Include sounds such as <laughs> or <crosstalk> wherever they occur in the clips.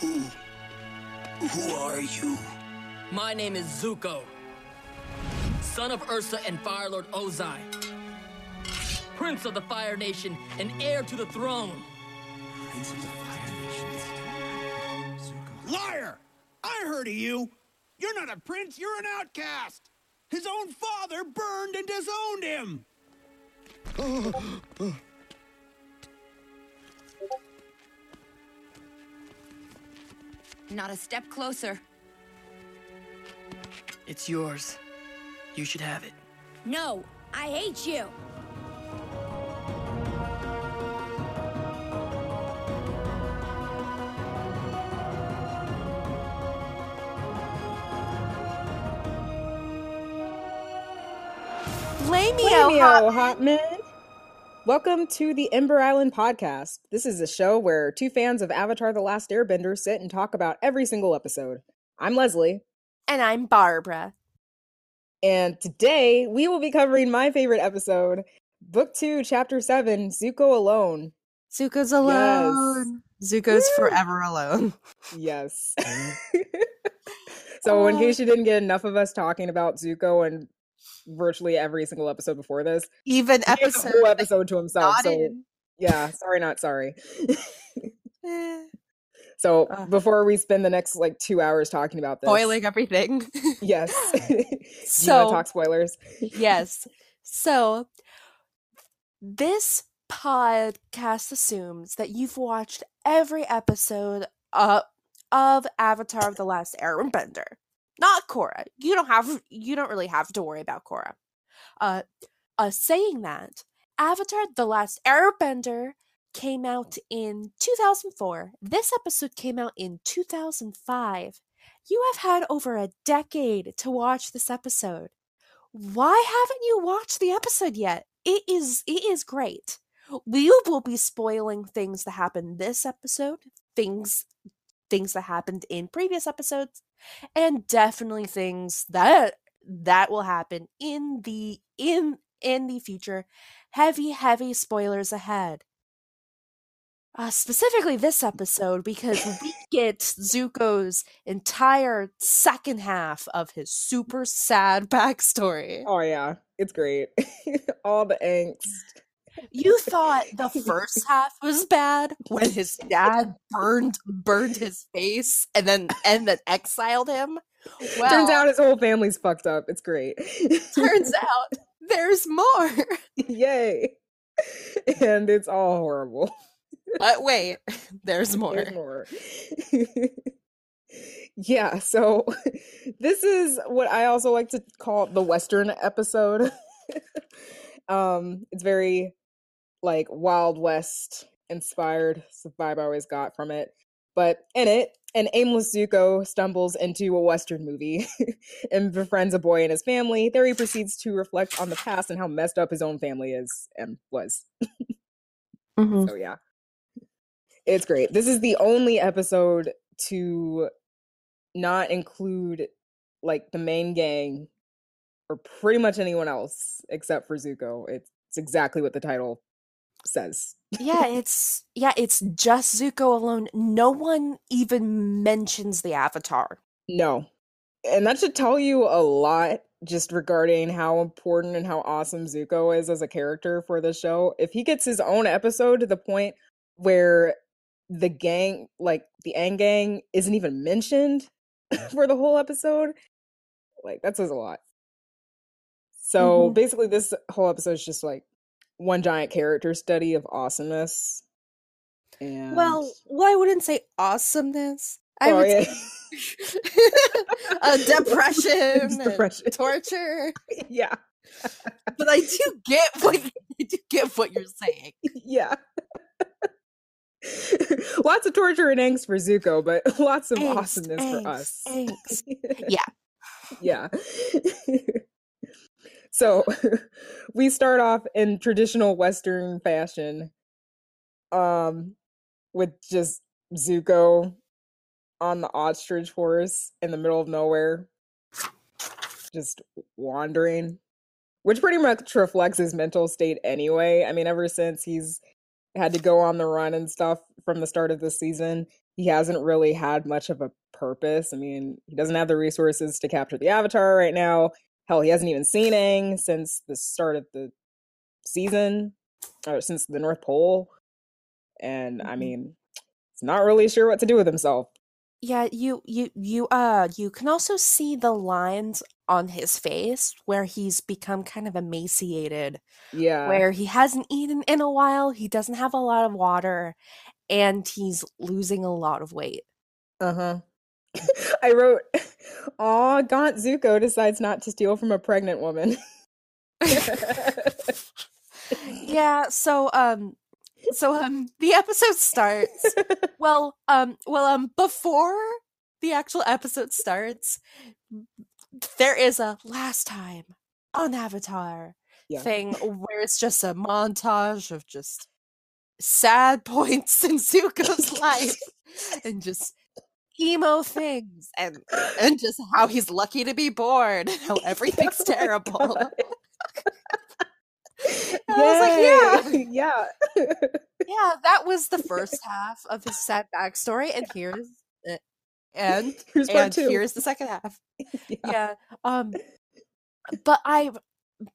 Who. Who are you? My name is Zuko, son of Ursa and Fire Lord Ozai, Prince of the Fire Nation and heir to the throne. Prince of the Fire Nation. Zuko. Liar! I heard of you. You're not a prince, you're an outcast. His own father burned and disowned him. <laughs> Not a step closer. It's yours. You should have it. No, I hate you. Flameo, Flameo, Hotman. Welcome to the Ember Island podcast. This is a show where two fans of Avatar The Last Airbender sit and talk about every single episode. I'm Leslie, And I'm Barbara. and today we will be covering my favorite episode, Book 2, Chapter 7, Zuko Alone. Zuko's alone. Zuko's Woo! forever alone. Yes. Mm. <laughs> so, in Oh. case you didn't get enough of us talking about Zuko and virtually every single episode before this, Even he has a episode. whole episode to himself. So, in. yeah, sorry, not sorry. <laughs> Eh, So Ugh. before we spend the next like two hours talking about this, Spoiling everything. <laughs> yes, <laughs> So- talk spoilers? yes. So this podcast assumes that you've watched every episode of, of Avatar of the Last Airbender. Not Korra. You don't have you don't really have to worry about Korra. Uh uh saying that, Avatar the Last Airbender came out in 2004. This episode came out in 2005. You have had over a decade to watch this episode why haven't you watched the episode yet it is it is great we will be spoiling things that happen this episode things things that happened in previous episodes and definitely things that that will happen in the in in the future heavy heavy spoilers ahead uh, specifically this episode because <coughs> we get Zuko's entire second half of his super sad backstory. Oh yeah, it's great. <laughs> All the angst. You thought the first half was bad when his dad burned burned his face and then and then exiled him. Well, Turns out his whole family's fucked up. It's great. turns <laughs> out there's more. Yay! And it's all horrible. But wait, there's <laughs> more. There's more. yeah, so this is what I also like to call the Western episode. <laughs> um, it's very like Wild West inspired. The vibe I always got from it. But in it, an aimless Zuko stumbles into a Western movie <laughs> and befriends a boy and his family. There he proceeds to reflect on the past and how messed up his own family is and was. <laughs> Mhm. So yeah. It's great. This is the only episode to not include like the main gang or pretty much anyone else except for Zuko. It's, it's exactly what the title says. yeah, <laughs> it's yeah, it's just Zuko alone. No one even mentions the Avatar. No. And that should tell you a lot just regarding how important and how awesome Zuko is as a character for the show. If he gets his own episode to the point where the gang, like the Aang gang, isn't even mentioned <laughs> for the whole episode, like that says a lot. So Mhm. basically, this whole episode is just like one giant character study of awesomeness. And Well, well, I wouldn't say awesomeness. I would say <laughs> <laughs> a depression, depression. torture. <laughs> yeah, But I do get what I do get what you're saying. yeah. lots of torture and angst for Zuko, but lots of Angst, awesomeness for us. angst. Yeah. yeah. So <laughs> we start off in traditional Western fashion, um, with just Zuko on the ostrich horse in the middle of nowhere, just wandering, which pretty much reflects his mental state anyway. I mean, ever since he's had to go on the run and stuff from the start of the season, he hasn't really had much of a purpose. I mean, he doesn't have the resources to capture the Avatar right now. Hell, he hasn't even seen Aang since the start of the season, or since the North Pole. And I Mhm. mean, he's not really sure what to do with himself. Yeah, you you you uh you can also see the lines on his face where he's become kind of emaciated, Yeah. where he hasn't eaten in a while, he doesn't have a lot of water, and he's losing a lot of weight. Uh huh. <laughs> I wrote, "Aw, Gaunt Zuko decides not to steal from a pregnant woman." <laughs> yeah, so um so um the episode starts well um well um before the actual episode starts there is a last time on Avatar Yeah. thing where it's just a montage of just sad points in Zuko's <laughs> life and just emo things and and just how he's lucky to be born and how everything's <laughs> terrible. <laughs> I was like, Yay! <laughs> yeah. Yeah, that was the first half of his sad backstory, and here's and Here's and here's the second half. Yeah. Yeah. Um but I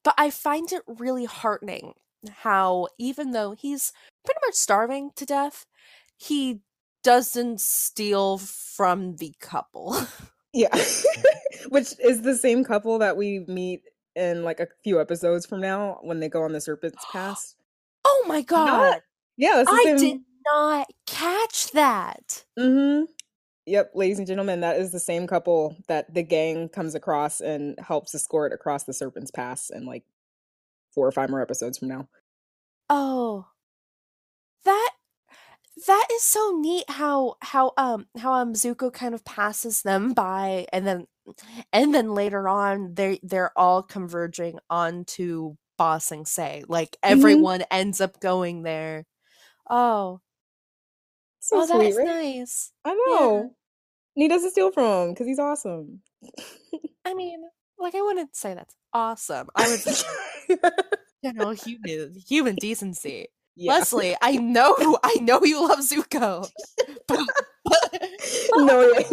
but I find it really heartening how even though he's pretty much starving to death, he doesn't steal from the couple. <laughs> Yeah. <laughs> Which is the same couple that we meet in like a few episodes from now when they go on the Serpent's <gasps> Pass. oh my god. Yeah, that's the I same. did not catch that. Mm-hmm. Yep, ladies and gentlemen, that is the same couple that the gang comes across and helps escort across the Serpent's Pass in like four or five more episodes from now. Oh. That that is so neat how how um how um Zuko kind of passes them by and then and then later on they they're all converging onto Ba Sing Se. Like everyone ends up going there. Oh. So oh, that sweet, is right? nice. I know. And he doesn't steal from him because he's awesome. <laughs> I mean, like I wouldn't say that's awesome. I would say you know human human decency. Yeah. Leslie, I know <laughs> I know you love Zuko. <laughs> but, but- no. <laughs>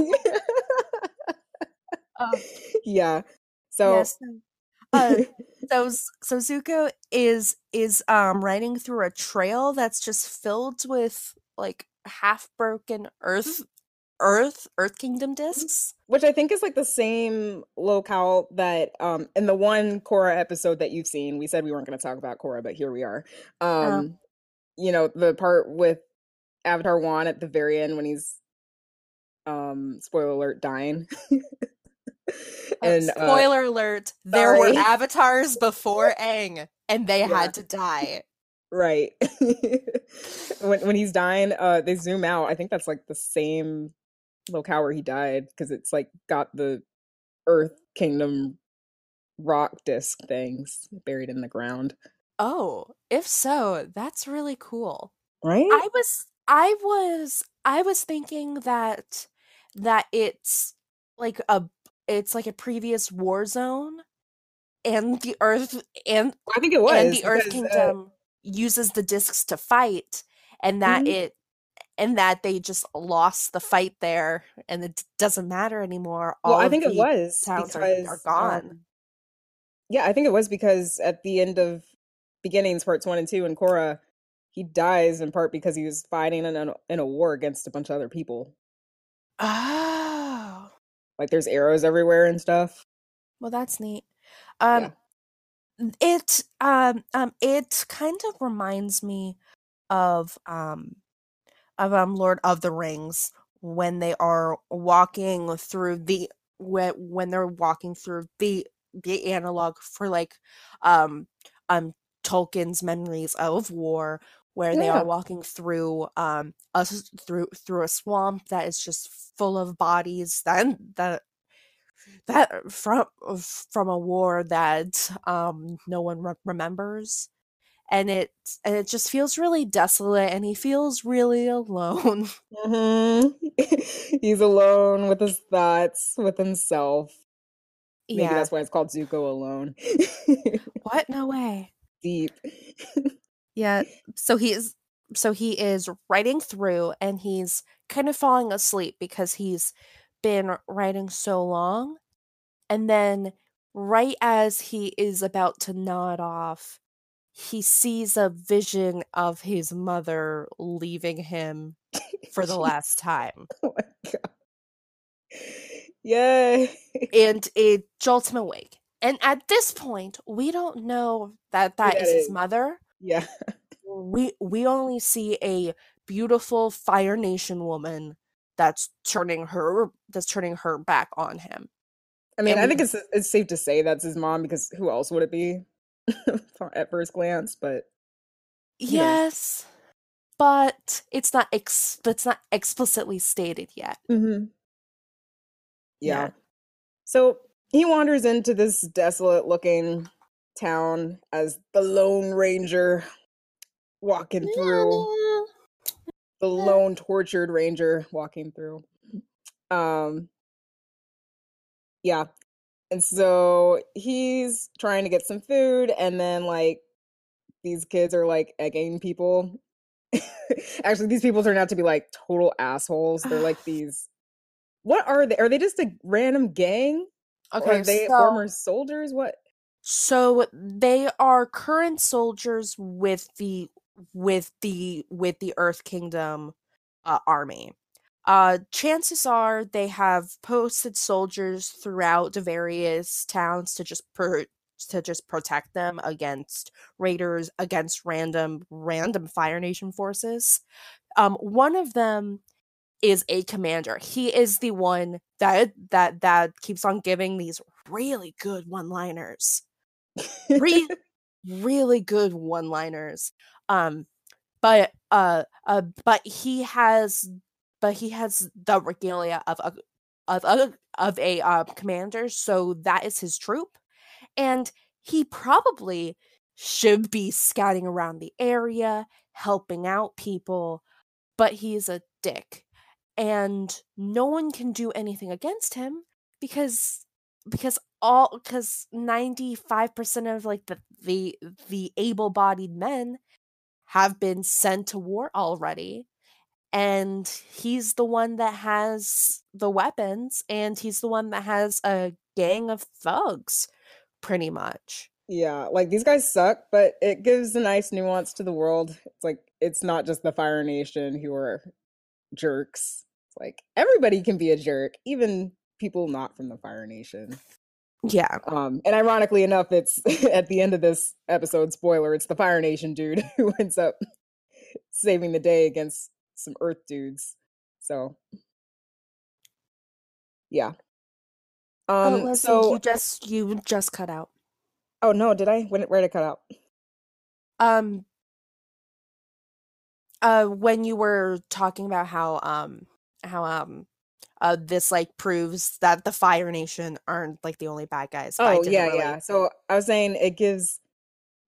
um, yeah. So yes, uh, so so Zuko is is um riding through a trail that's just filled with like half broken earth earth earth kingdom discs. which I think is like the same locale that um in the one Korra episode that you've seen, we said we weren't going to talk about Korra, but here we are. Um you know, the part with Avatar Wan at the very end when he's um spoiler alert dying. Uh, <laughs> and uh, spoiler alert, there were avatars before Aang and they Yeah. had to die. right. <laughs> when when he's dying, uh they zoom out. I think that's like the same locale where he died because it's like got the Earth Kingdom rock disc things buried in the ground. Oh, if so, that's really cool. Right? I was I was I was thinking that that it's like a it's like a previous war zone and the earth and I think it was. and the earth because, uh, kingdom uses the discs to fight and that Mhm. it and that they just lost the fight there and it doesn't matter anymore well, all I think it was towns are, because are gone um, yeah, I think it was because at the end of beginnings parts one and two and Korra, he dies in part because he was fighting in a, in a war against a bunch of other people. oh Like there's arrows everywhere and stuff. well that's neat um it um um it kind of reminds me of um of um Lord of the Rings when they are walking through the when when they're walking through the the analog for like um um Tolkien's memories of war where they are walking through um us through through a swamp that is just full of bodies that that that from from a war that um no one re- remembers. And it and it just feels really desolate and he feels really <laughs> alone. Hmm <laughs> He's alone with his thoughts, with himself. Maybe yeah. that's why it's called Zuko Alone. <laughs> what? No way Deep. yeah so he's so he is writing through and he's kind of falling asleep because he's been writing so long and then right as he is about to nod off he sees a vision of his mother leaving him for the last time <laughs> oh my god. Yay. and it jolts him awake and at this point we don't know that that that is his mother Yeah. we we only see a beautiful fire nation woman that's turning her that's turning her back on him I mean, And I think it's it's safe to say that's his mom because who else would it be <laughs> at first glance? But You know. yes but it's not ex it's not explicitly stated yet mm-hmm. yeah. Yeah. So he wanders into this desolate looking town as the Lone Ranger walking through. the lone tortured ranger walking through. Um yeah. And so he's trying to get some food and then like these kids are like egging people. <laughs> Actually these people turn out to be like total assholes. They're like <sighs> these what are they? Are they just a random gang okay are they so, former soldiers? What? So they are current soldiers with the with the with the earth kingdom uh, army. Uh chances are they have posted soldiers throughout the various towns to just per to just protect them against raiders against random random fire nation forces. Um one of them is a commander. He is the one that that that keeps on giving these really good one liners re- <laughs> really good one liners um but uh uh but he has but he has the regalia of a of a of a uh, commander so that is his troop. And he probably should be scouting around the area helping out people but he's a dick and no one can do anything against him because because all because 95% of like the the the able-bodied men have been sent to war already and he's the one that has the weapons and he's the one that has a gang of thugs pretty much Yeah, like these guys suck, but it gives a nice nuance to the world. It's like it's not just the Fire Nation who are jerks. It's like everybody can be a jerk, even people not from the Fire Nation. yeah Um, and ironically enough, it's <laughs> at the end of this episode, spoiler, it's the Fire Nation dude <laughs> who ends up saving the day against some Earth dudes. So, yeah. oh Um, Leslie, so you just you just cut out oh no, did I? When where did I cut out? um uh when you were talking about how um how um uh this like proves that the fire nation aren't like the only bad guys Oh yeah, really- yeah. So I was saying it gives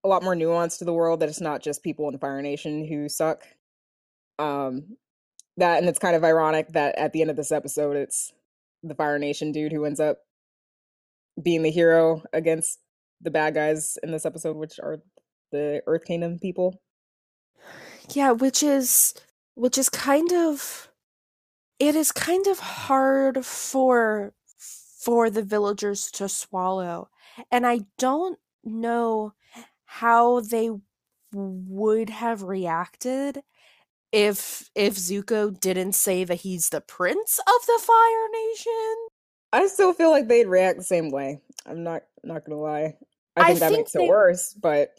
a lot more nuance to the world that it's not just people in the Fire Nation who suck. Um that and it's kind of ironic that at the end of this episode it's the Fire Nation dude who ends up being the hero against the bad guys in this episode, which are the Earth Kingdom people. yeah which is which is kind of it is kind of hard for for the villagers to swallow and i don't know how they would have reacted if if zuko didn't say that he's the prince of the fire nation I still feel like they'd react the same way. I'm not not gonna lie. I I think that think makes it worse, but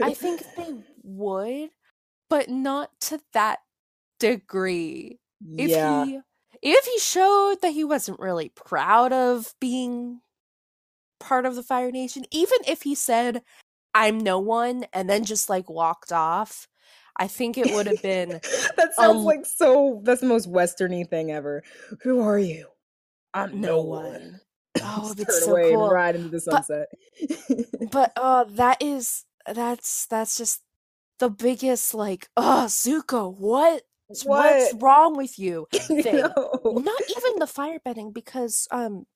i think they would but not to that degree if yeah. he if he showed that he wasn't really proud of being part of the fire nation even if he said i'm no one and then just like walked off i think it would have been <laughs> that sounds l- like so that's the most westerny thing ever. Who are you? I'm No no one. one. <laughs> Oh, that's so away cool. and ride into the But- sunset. <laughs> but uh that is that's that's just the biggest like oh zuko what what's wrong with you <laughs> know? not even the firebending because um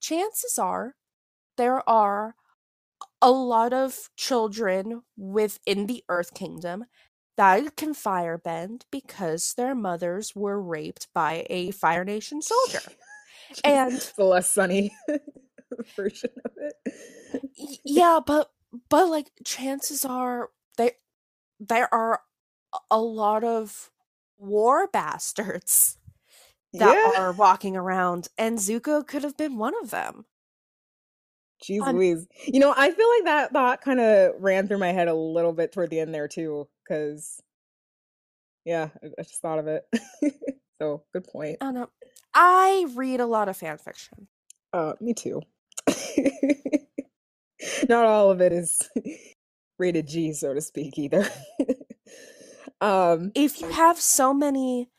chances are there are a lot of children within the earth kingdom that can firebend because their mothers were raped by a Fire Nation soldier. <laughs> and the less sunny <laughs> version of it. Yeah, but but like chances are they there are a lot of war bastards that yeah. are walking around and Zuko could have been one of them. Jeez Um, Louise. You know, I feel like that thought kind of ran through my head a little bit toward the end there too, because yeah, I, just thought of it. <laughs> so good point. I don't. I read a lot of fan fiction. Uh, me too. <laughs> Not all of it is rated G, so to speak, either. <laughs> um, If you have so many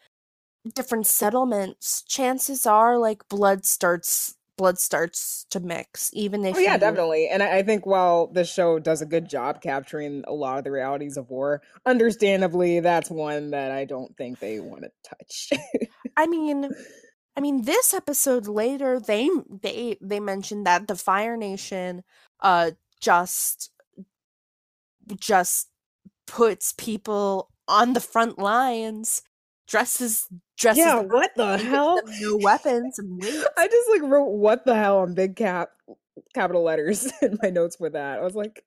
different settlements, chances are like blood starts blood starts to mix even if Oh yeah, you- definitely. And I, I think while this show does a good job capturing a lot of the realities of war, understandably, that's one that I don't think they want to touch. I mean, I mean, this episode later, they they they mentioned that the Fire Nation, uh, just just puts people on the front lines, dresses dresses. yeah, what the hell? no weapons and. <laughs> I just like wrote "what the hell" on big cap capital letters <laughs> in my notes for that. I was like,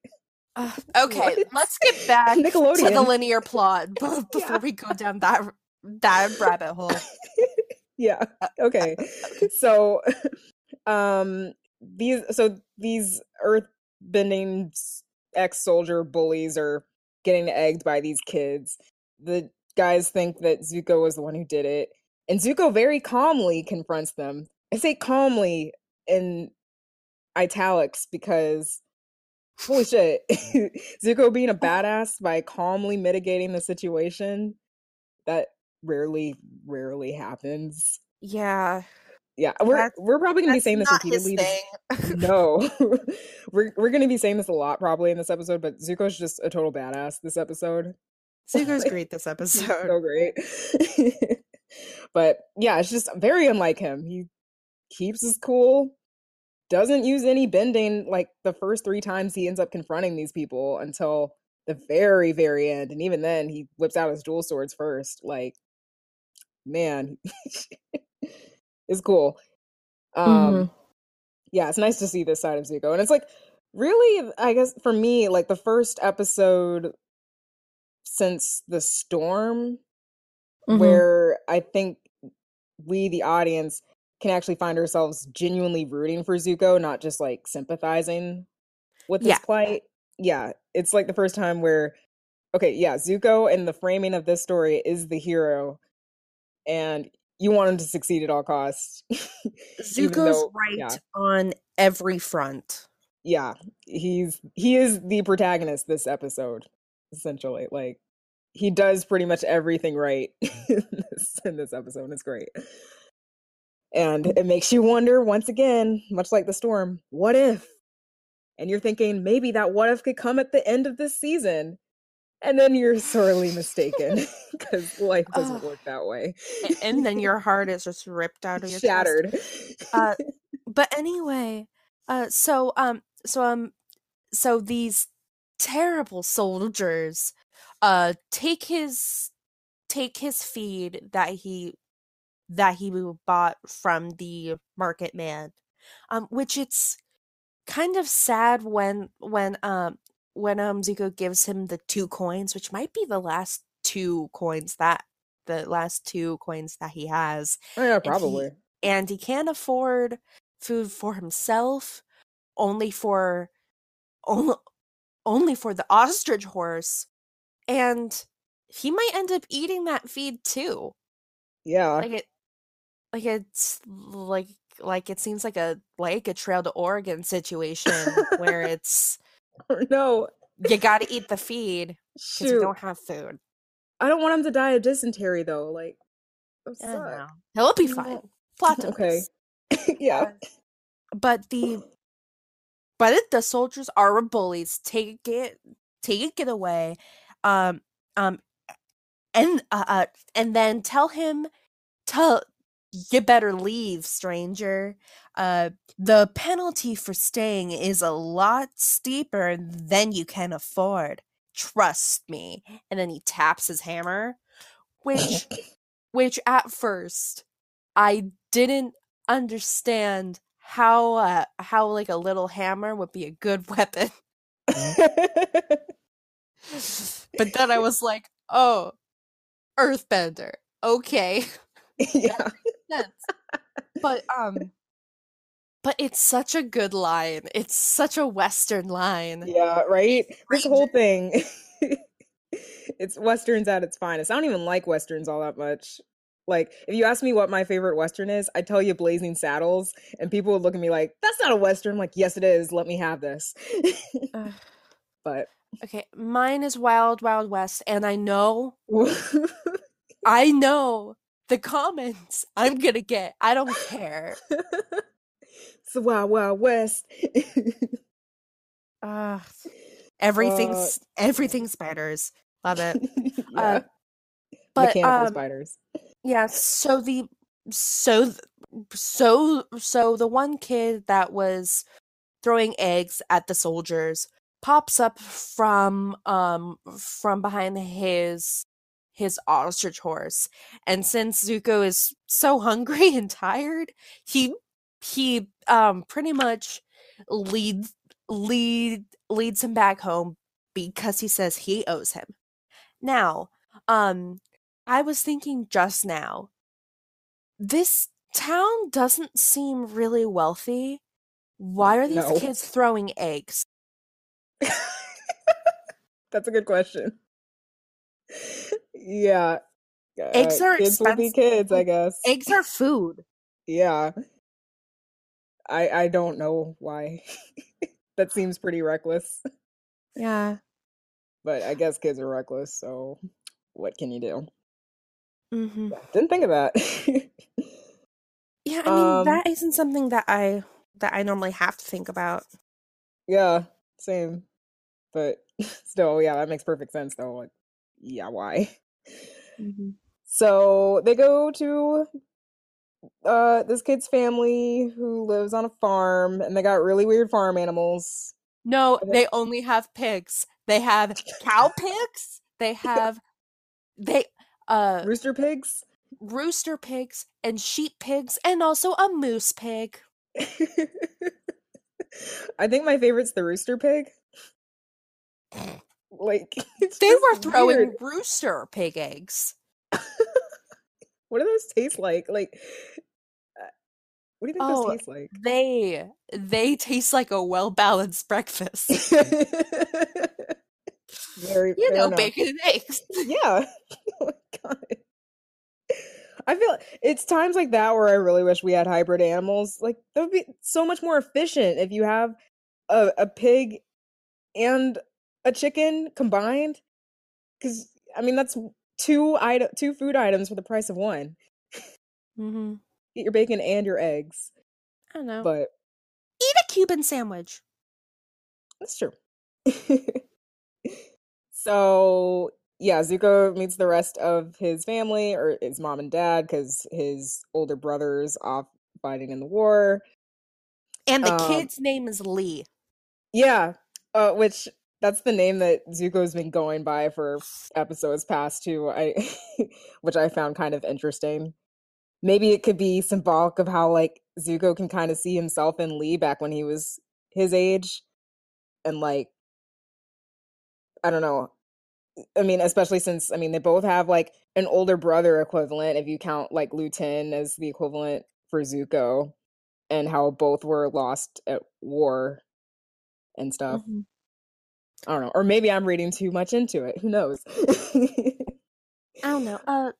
Uh, <laughs> okay, What? let's get back to the linear plot b- before Yeah. we go down that that rabbit hole. yeah, okay. So, um, these so these earth-bending ex-soldier bullies are getting egged by these kids. The guys think that Zuko was the one who did it, and Zuko very calmly confronts them. I say calmly in italics because holy shit, <laughs> Zuko being a oh. badass by calmly mitigating the situation that rarely, rarely happens. Yeah, Yeah, we're That's- we're probably gonna be saying this repeatedly. No, <laughs> <laughs> we're we're gonna be saying this a lot probably in this episode, but Zuko's just a total badass this episode. <laughs> Zuko's great this episode. so great. but yeah, it's just very unlike him. He keeps his cool, doesn't use any bending like the first three times he ends up confronting these people until the very, very end. And even then, he whips out his dual swords first. Like, man, it's cool. Um, Mhm. yeah, it's nice to see this side of Zuko. And it's like, really, I guess for me, like the first episode since the storm Mhm. where I think we, the audience, can actually find ourselves genuinely rooting for Zuko, not just like sympathizing with his Yeah. plight. Yeah, it's like the first time where, okay, yeah, Zuko and the framing of this story is the hero, and you want him to succeed at all costs. <laughs> Zuko's though- right yeah. on every front. yeah he's he is the protagonist this episode essentially like he does pretty much everything right <laughs> in this, in this episode it's great and it makes you wonder once again much like the storm what if and you're thinking maybe that what if could come at the end of this season and then you're sorely mistaken <laughs> because life doesn't Ugh. work that way and then your heart is just ripped out of your chest. shattered Uh, <laughs> but anyway, uh, so um, so um, so these terrible soldiers, uh, take his take his feed that he that he bought from the market man, um, which it's kind of sad when when um when um Zuko gives him the two coins, which might be the last two coins that the last two coins that he has oh yeah he- probably. and he can't afford food for himself only for only, only for the ostrich horse and he might end up eating that feed too. Yeah. Like it like it's like like it seems like a like a trail to oregon situation where <laughs> it's <laughs> no you gotta eat the feed because you don't have food I don't want him to die of dysentery though. Like, that I suck. know. he'll be fine plot <laughs> Okay. <laughs> yeah. but the but it- the soldiers are bullies take it take it away um um and uh, uh and then tell him tell you better leave stranger. Uh the penalty for staying is a lot steeper than you can afford. Trust me. And then he taps his hammer which <laughs> which at first i didn't understand how uh, how like a little hammer would be a good <laughs> weapon. <laughs> But then i was like oh earthbender. Okay. Yeah. Sense. but um but it's such a good line it's such a western line Yeah, right? This whole thing. <laughs> it's westerns at its finest. I don't even like westerns all that much. Like, if you ask me what my favorite western is, I tell you Blazing Saddles, and people would look at me like, "That's not a western." I'm like, "Yes, it is. Let me have this." <laughs> But okay mine is wild wild west and i know <laughs> i know the comments <laughs> i'm gonna get i don't care <laughs> it's the Wild Wild West. uh everything's everything spiders love it <laughs> yeah. uh, but Mechanical um spiders. Yeah, so the so so so the one kid that was throwing eggs at the soldiers pops up from um from behind his his ostrich horse. And since Zuko is so hungry <laughs> and tired, he he um pretty much leads lead leads him back home because he says he owes him. Now, um I was thinking just now, this town doesn't seem really wealthy. Why are these No. kids throwing eggs? <laughs> That's a good question. Yeah. Eggs uh, are kids will be expensive. kids, I guess. Eggs are food. Yeah. I I don't know why. <laughs> that seems pretty reckless. <laughs> Yeah. But I guess kids are reckless, so what can you do? Mm-hmm. Didn't think of that. <laughs> Yeah, I mean Um, that isn't something that I that I normally have to think about. yeah, same. But still, yeah, that makes perfect sense though. Like, yeah, why? Mm-hmm. So they go to uh this kid's family who lives on a farm and they got really weird farm animals. No, they only have pigs. They have cow pigs. They <laughs> have they uh Rooster pigs? rooster pigs and sheep pigs and also a moose pig. <laughs> I think my favorite's the rooster pig. <laughs> Like <laughs> They were throwing weird. rooster pig eggs. <laughs> What do those taste like? Like, uh, what do you think Oh, those taste like? They they taste like a well balanced <laughs> breakfast. Very, You know, enough. bacon and eggs. Yeah. oh my god. I feel it's times like that where I really wish we had hybrid animals. Like that would be so much more efficient if you have a, a pig and a chicken combined. Because I mean that's two item two food items for the price of one. Mm-hmm. <laughs> Get your bacon and your eggs. I don't know. But Eat a Cuban sandwich. That's true. <laughs> so yeah, Zuko meets the rest of his family or his mom and dad because his older brother's off fighting in the war. And the Um, kid's name is Lee. Yeah, uh, which that's the name that Zuko's been going by for episodes past too. I, <laughs> which I found kind of interesting. Maybe it could be symbolic of how like Zuko can kind of see himself in Lee back when he was his age, and like I don't know. I mean, especially since I mean they both have like an older brother equivalent if you count like Lu Ten as the equivalent for Zuko, and how both were lost at war and stuff. Mhm. I don't know. Or maybe I'm reading too much into it. Who knows? <laughs> I don't know. Uh,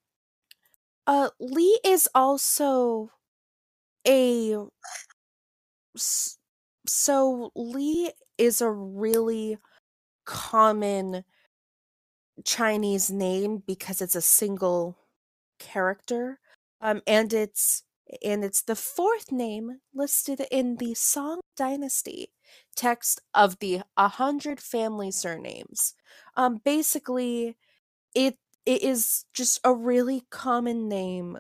uh, Lee is also a So Lee is a really common Chinese name because it's a single character. Um, and it's and it's the fourth name listed in the Song Dynasty text of the A Hundred Family Surnames. Um, basically, it it is just a really common name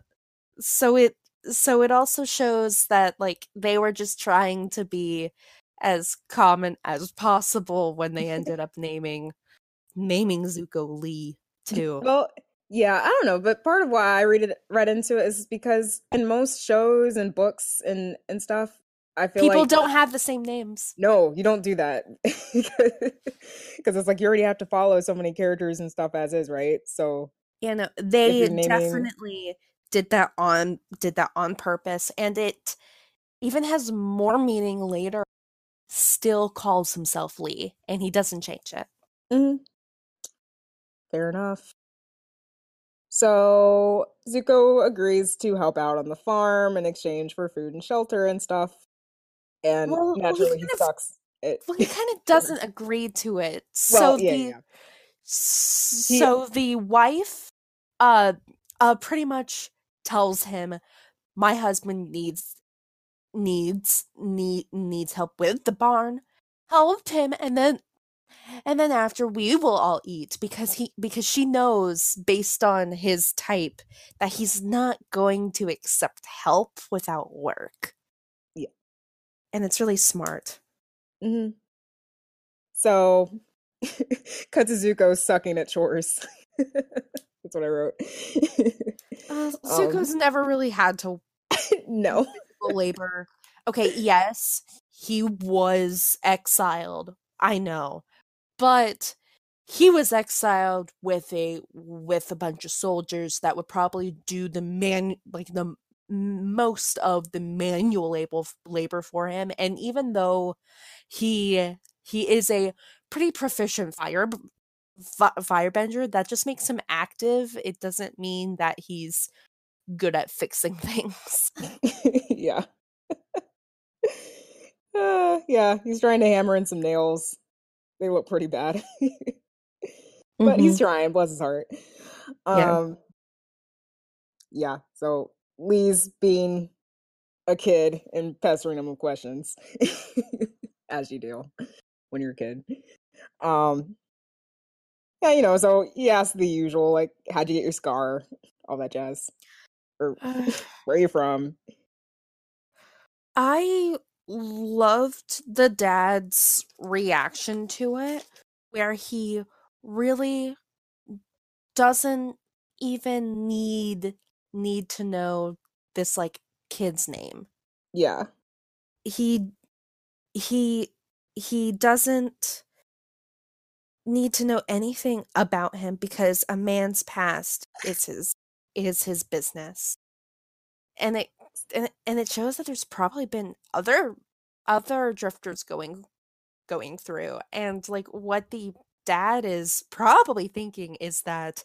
so it so it also shows that like they were just trying to be as common as possible when they <laughs> ended up naming naming Zuko Lee too. Well, yeah, I don't know, but part of why I read it read into it is because in most shows and books and and stuff, I feel People like don't have the same names. no, you don't do that <laughs> because it's like you already have to follow so many characters and stuff as is, right? So You know, they naming- definitely did that on did that on purpose, and it even has more meaning later. Still calls himself Lee, and he doesn't change it. mhm. fair enough. So Zuko agrees to help out on the farm in exchange for food and shelter and stuff, and Well, well, he he kind of- sucks. It, Well, he <laughs> kind of doesn't agree to it. well, so yeah, the yeah. s- He- so the wife, uh, uh, pretty much tells him, "My husband needs needs need needs help with the barn. Help him, and then and then after we will all eat because he because she knows based on his type that he's not going to accept help without work. And it's really smart. hmm So, <laughs> Katsuzuko sucking at chores. <laughs> That's what I wrote. Uh, <laughs> Um, never really had to no. labor. Okay, yes, he was exiled. I know. But he was exiled with a with a bunch of soldiers that would probably do the man like the most of the manual labor labor for him and even though he he is a pretty proficient fire firebender that just makes him active it doesn't mean that he's good at fixing <laughs> things <laughs> yeah. <laughs> Uh, yeah, he's trying to hammer in some nails. They look pretty bad. but he's trying, bless his heart. Yeah. Um Yeah, so Lee's being a kid and pestering him with questions. <laughs> as you do when you're a kid. Um Yeah, you know, so he asks the usual, like, how'd you get your scar? All that jazz. Or <sighs> Uh, <sighs> where are you from? I loved the dad's reaction to it, where he really doesn't even need need to know this like kid's name. Yeah. He he he doesn't need to know anything about him because a man's past is his is his business. And it and, it- and it shows that there's probably been other other drifters going going through and like what the dad is probably thinking is that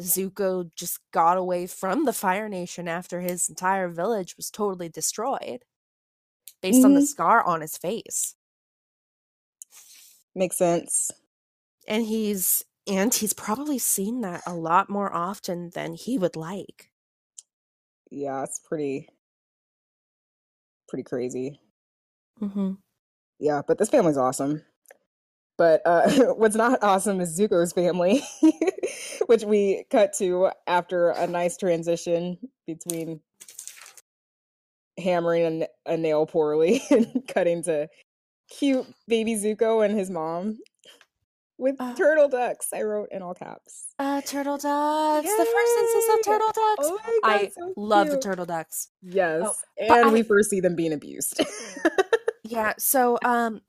Zuko just got away from the Fire Nation after his entire village was totally destroyed based on the Mhm. scar on his face. Makes sense. And he's and he's probably seen that a lot more often than he would like. Yeah, it's pretty pretty crazy. Mm-hmm. Yeah, but this family's awesome. But uh <laughs> what's not awesome is Zuko's family, <laughs> which we cut to after a nice transition between hammering a, a nail poorly <laughs> and cutting to cute baby Zuko and his mom with Uh, turtle ducks. I wrote in all caps. Uh, turtle ducks. The first instance of turtle ducks. Oh God, I so love the turtle ducks. Yes, but and I- we first see them being abused. Yeah. So um,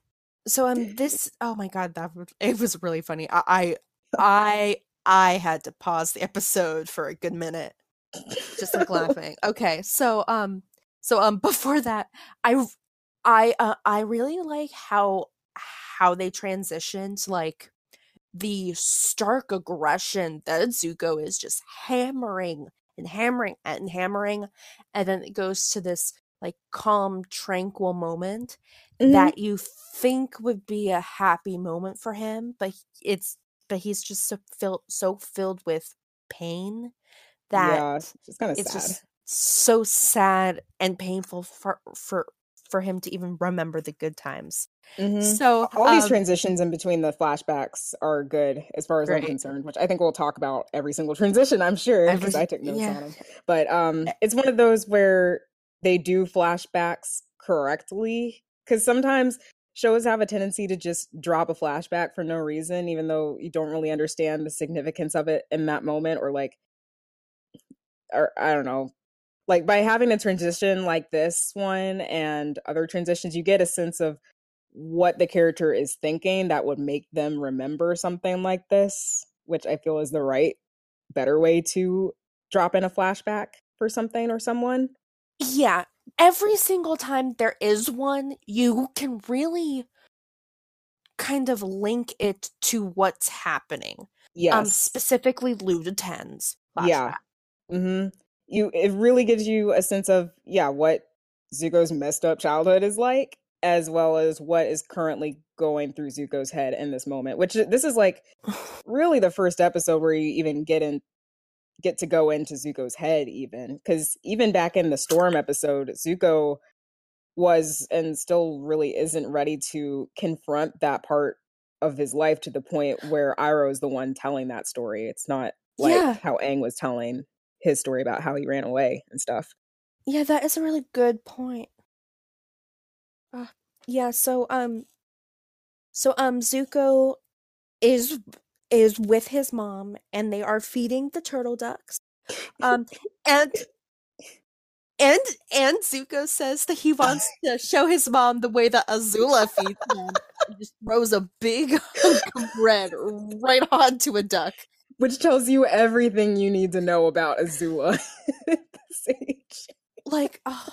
so um, this. Oh my god, that <laughs> it was really funny. I, I <laughs> I I had to pause the episode for a good minute, just like <laughs> laughing. Okay. So um, so um, before that, i i uh, I really like how how they transitioned like the stark aggression that Zuko is just hammering and hammering and hammering, and then it goes to this like calm, tranquil moment Mhm. that you think would be a happy moment for him, but it's but he's just so filled so filled with pain that yeah, it's kind of it's sad. just so sad and painful for for for him to even remember the good times. Mhm. So all these um, transitions in between the flashbacks are good as far as I'm concerned, which I think we'll talk about every single <laughs> transition, I'm sure, because I took notes yeah. on them. But um it's one of those where they do flashbacks correctly because sometimes shows have a tendency to just drop a flashback for no reason, even though you don't really understand the significance of it in that moment, or like, or I don't know, like by having a transition like this one and other transitions, you get a sense of what the character is thinking that would make them remember something like this, which I feel is the right, better way to drop in a flashback for something or someone. Yeah, every single time there is one, you can really kind of link it to what's happening. Yes. Um, specifically Lou de Ten's Yeah. hmm You it really gives you a sense of yeah what Zuko's messed up childhood is like, as well as what is currently going through Zuko's head in this moment. Which this is like <sighs> really the first episode where you even get in get to go into Zuko's head even because even back in the storm episode, Zuko was and still really isn't ready to confront that part of his life to the point where Iroh is the one telling that story. It's not like Yeah. how Aang was telling his story about how he ran away and stuff. Yeah, that is a really good point. Uh, yeah, so um so um Zuko is is with his mom and they are feeding the turtle ducks. Um and and and Zuko says that he wants <laughs> to show his mom the way that Azula feeds them. He just throws a big <laughs> hunk of bread right onto a duck. Which tells you everything you need to know about Azula <laughs> at this age. like oh,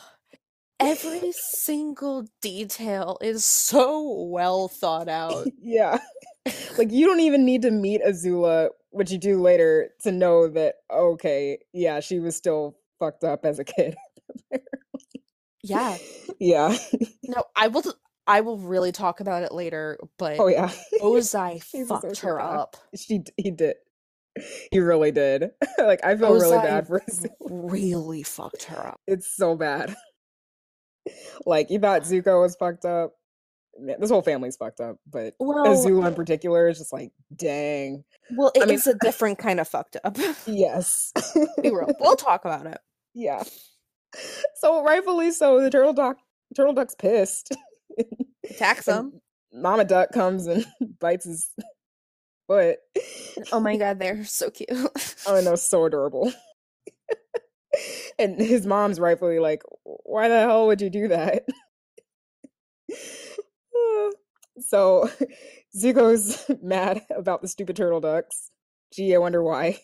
every single detail is so well thought out Yeah. <laughs> like you don't even need to meet Azula, which you do later, to know that okay, yeah, she was still fucked up as a kid. yeah <laughs> yeah. no i will i will really talk about it later but Oh yeah. <laughs> ozai fucked her up She he did. He really did. like I feel really bad for really fucked her up It's so bad. like you thought Zuko was fucked up. This whole family's fucked up, but well Azula in particular is just like, dang. well I it mean- is a different kind of fucked up <laughs> Yes. Be real. we'll talk about it Yeah. So rightfully so, the turtle duck turtle duck's pissed. attacks <laughs> And them Mama duck comes and <laughs> bites his foot. oh my god they're so cute Oh no, so adorable. and his mom's rightfully like, why the hell would you do that? <sighs> so <laughs> Zuko's <laughs> mad about the stupid turtle ducks. Gee, I wonder why.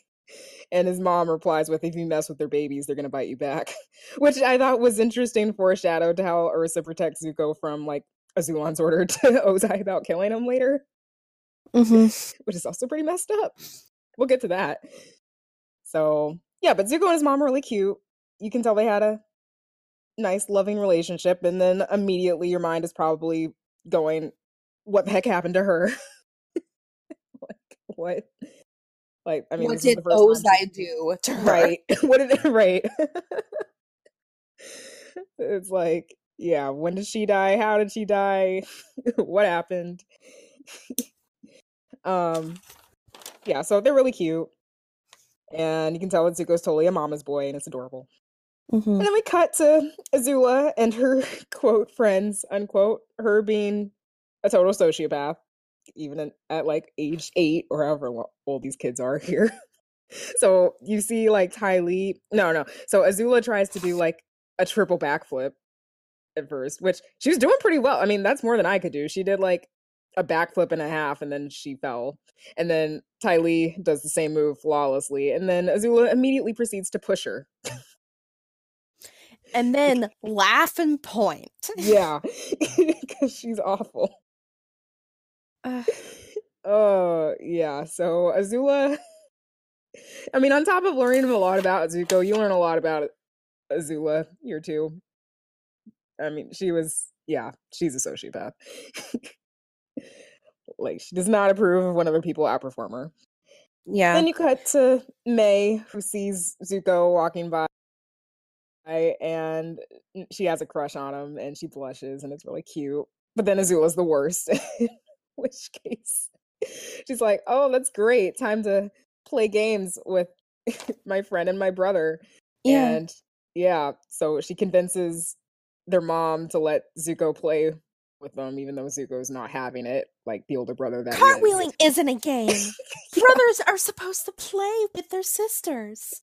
And his mom replies with, if you mess with their babies, they're gonna bite you back. <laughs> Which I thought was interesting foreshadow to how Ursa protects Zuko from like Azulon's order to Ozai about killing him later mm-hmm. which is also pretty messed up. We'll get to that. So yeah, but Zuko and his mom are really cute. You can tell they had a nice, loving relationship, and then immediately your mind is probably going, "What the heck happened to her?" <laughs> like what? Like I mean, what did the first time she- ozai do to <laughs> her right? <laughs> what did right? it's like, yeah, when did she die? How did she die? what happened? um, yeah, so they're really cute, and you can tell that Zuko's totally a mama's boy, and it's adorable. Mhm. And then we cut to Azula and her <laughs> quote friends unquote, her being a total sociopath, even at, like age eight or however old these kids are <laughs> here. so you see like Ty Lee, no, no. So Azula tries to do like a triple backflip at first, which she was doing pretty well. I mean, that's more than I could do. She did like a backflip and a half and then she fell. And then Ty Lee does the same move flawlessly. And then Azula immediately proceeds to push her. <laughs> and then laugh and point Yeah, <laughs> <laughs> because she's awful. Ugh. <laughs> Oh, yeah. So Azula, I mean, on top of learning a lot about Zuko, you learn a lot about Azula here too. I mean, she was, yeah, she's a sociopath. like, she does not approve of when other people outperform her. yeah Then you cut to Mai, who sees Zuko walking by, and mm, she has a crush on him, and she blushes, and it's really cute. But then Azula's the worst. <laughs> In which case, she's like, "Oh, that's great! Time to play games with <laughs> my friend and my brother." yeah And yeah, so she convinces their mom to let Zuko play with them, even though Zuko's not having it, like the older brother that he is. Cartwheeling isn't a game. <laughs> Brothers are supposed to play with their sisters.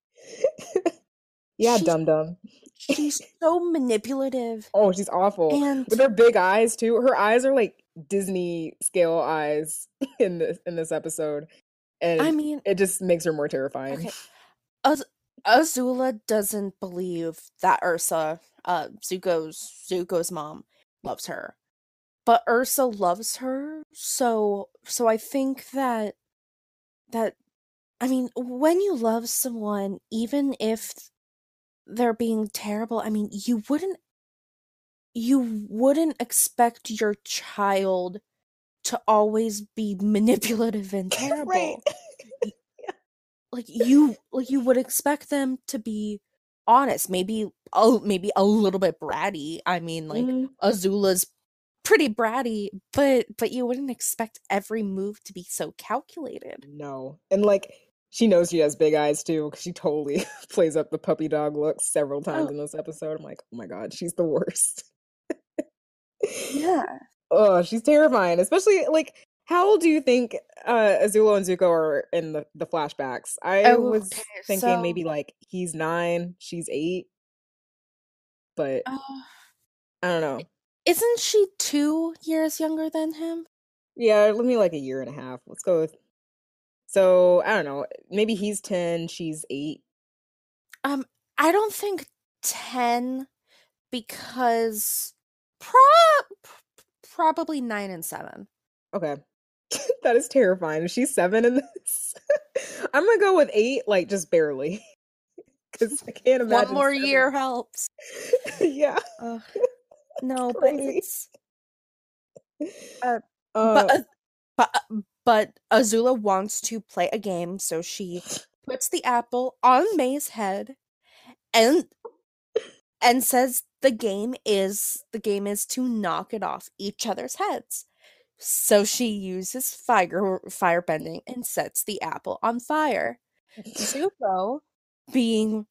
Yeah, She's- dum dum. She's <laughs> so manipulative. Oh, she's awful. And With her big eyes too. Her eyes are like Disney scale eyes <laughs> in this in this episode. And I mean, it just makes her more terrifying. okay. Az- Azula doesn't believe that Ursa, uh, Zuko's Zuko's mom, loves her, but Ursa loves her. So, so I think that that I mean, when you love someone, even if they're being terrible, I mean, you wouldn't you wouldn't expect your child to always be <laughs> manipulative and <laughs> terrible. Right. <laughs> Like you like you would expect them to be honest, maybe oh maybe a little bit bratty. I mean, like Mhm. Azula's pretty bratty, but but you wouldn't expect every move to be so calculated. No. And like she knows she has big eyes too, because she totally <laughs> plays up the puppy dog look several times Oh. in this episode. I'm like, oh my god, she's the worst. <laughs> Yeah. Oh, she's terrifying. Especially like how old do you think uh Azula and Zuko are in the, the flashbacks? I was Okay, thinking maybe like he's nine, she's eight. But Uh, I don't know. isn't she two years younger than him? Yeah, let me like a year and a half. Let's go with so I don't know. Maybe he's ten, she's eight. Um, I don't think ten because prob probably nine and seven. Okay. <laughs> that is terrifying. Is she seven in this? <laughs> I'm gonna go with eight, like just barely. <laughs> Because I can't imagine. One more seven. year helps. yeah. Ugh. no, but it's uh, Uh, but uh, but uh, but Azula wants to play a game, so she puts the apple on Mai's head, and and says the game is the game is to knock it off each other's heads. So she uses fire firebending and sets the apple on fire. Zuko, being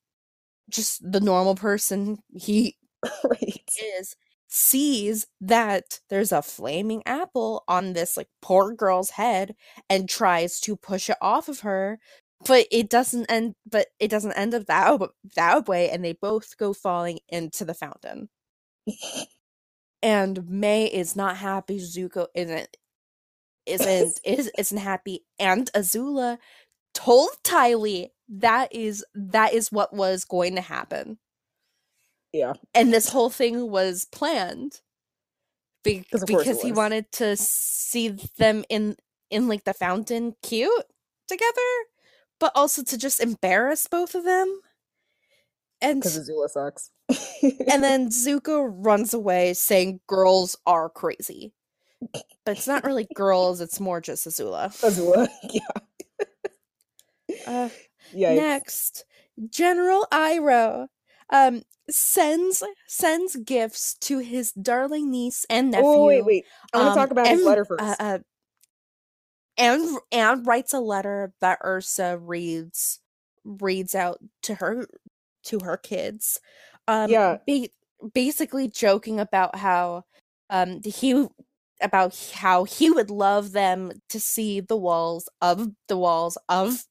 just the normal person he <laughs> right. is sees that there's a flaming apple on this like poor girl's head and tries to push it off of her but it doesn't end but it doesn't end up that that way and they both go falling into the fountain. And Mai is not happy zuko isn't isn't <laughs> is isn't happy and azula told Ty Lee that is that is what was going to happen Yeah. and this whole thing was planned be- because he wanted to see them in in like the fountain cute together but also to just embarrass both of them and Because Azula sucks. and <laughs> then Zuko runs away saying girls are crazy but it's not really girls it's more just Azula Azula. <laughs> Yeah. uh. Next, General Iroh um sends sends gifts to his darling niece and nephew. Oh wait, wait. I want to um, talk about his letter first. Uh, uh, and and writes a letter that Ursa reads reads out to her to her kids. Um, Yeah. ba- basically joking about how um he about how he would love them to see the walls of the walls of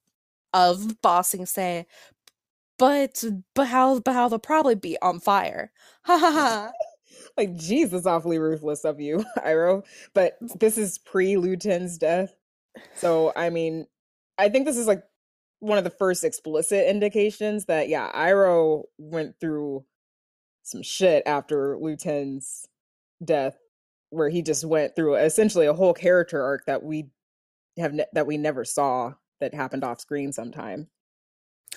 of Ba Sing Se, but but how but how they'll probably be on fire. Ha ha <laughs> ha. like, Jesus, awfully ruthless of you, <laughs> Iroh. But this is pre Lu Ten's death. So, I mean, I think this is like one of the first explicit indications that, yeah, Iroh went through some shit after Lu Ten's death, where he just went through essentially a whole character arc that we have ne- that we never saw that happened off screen sometime,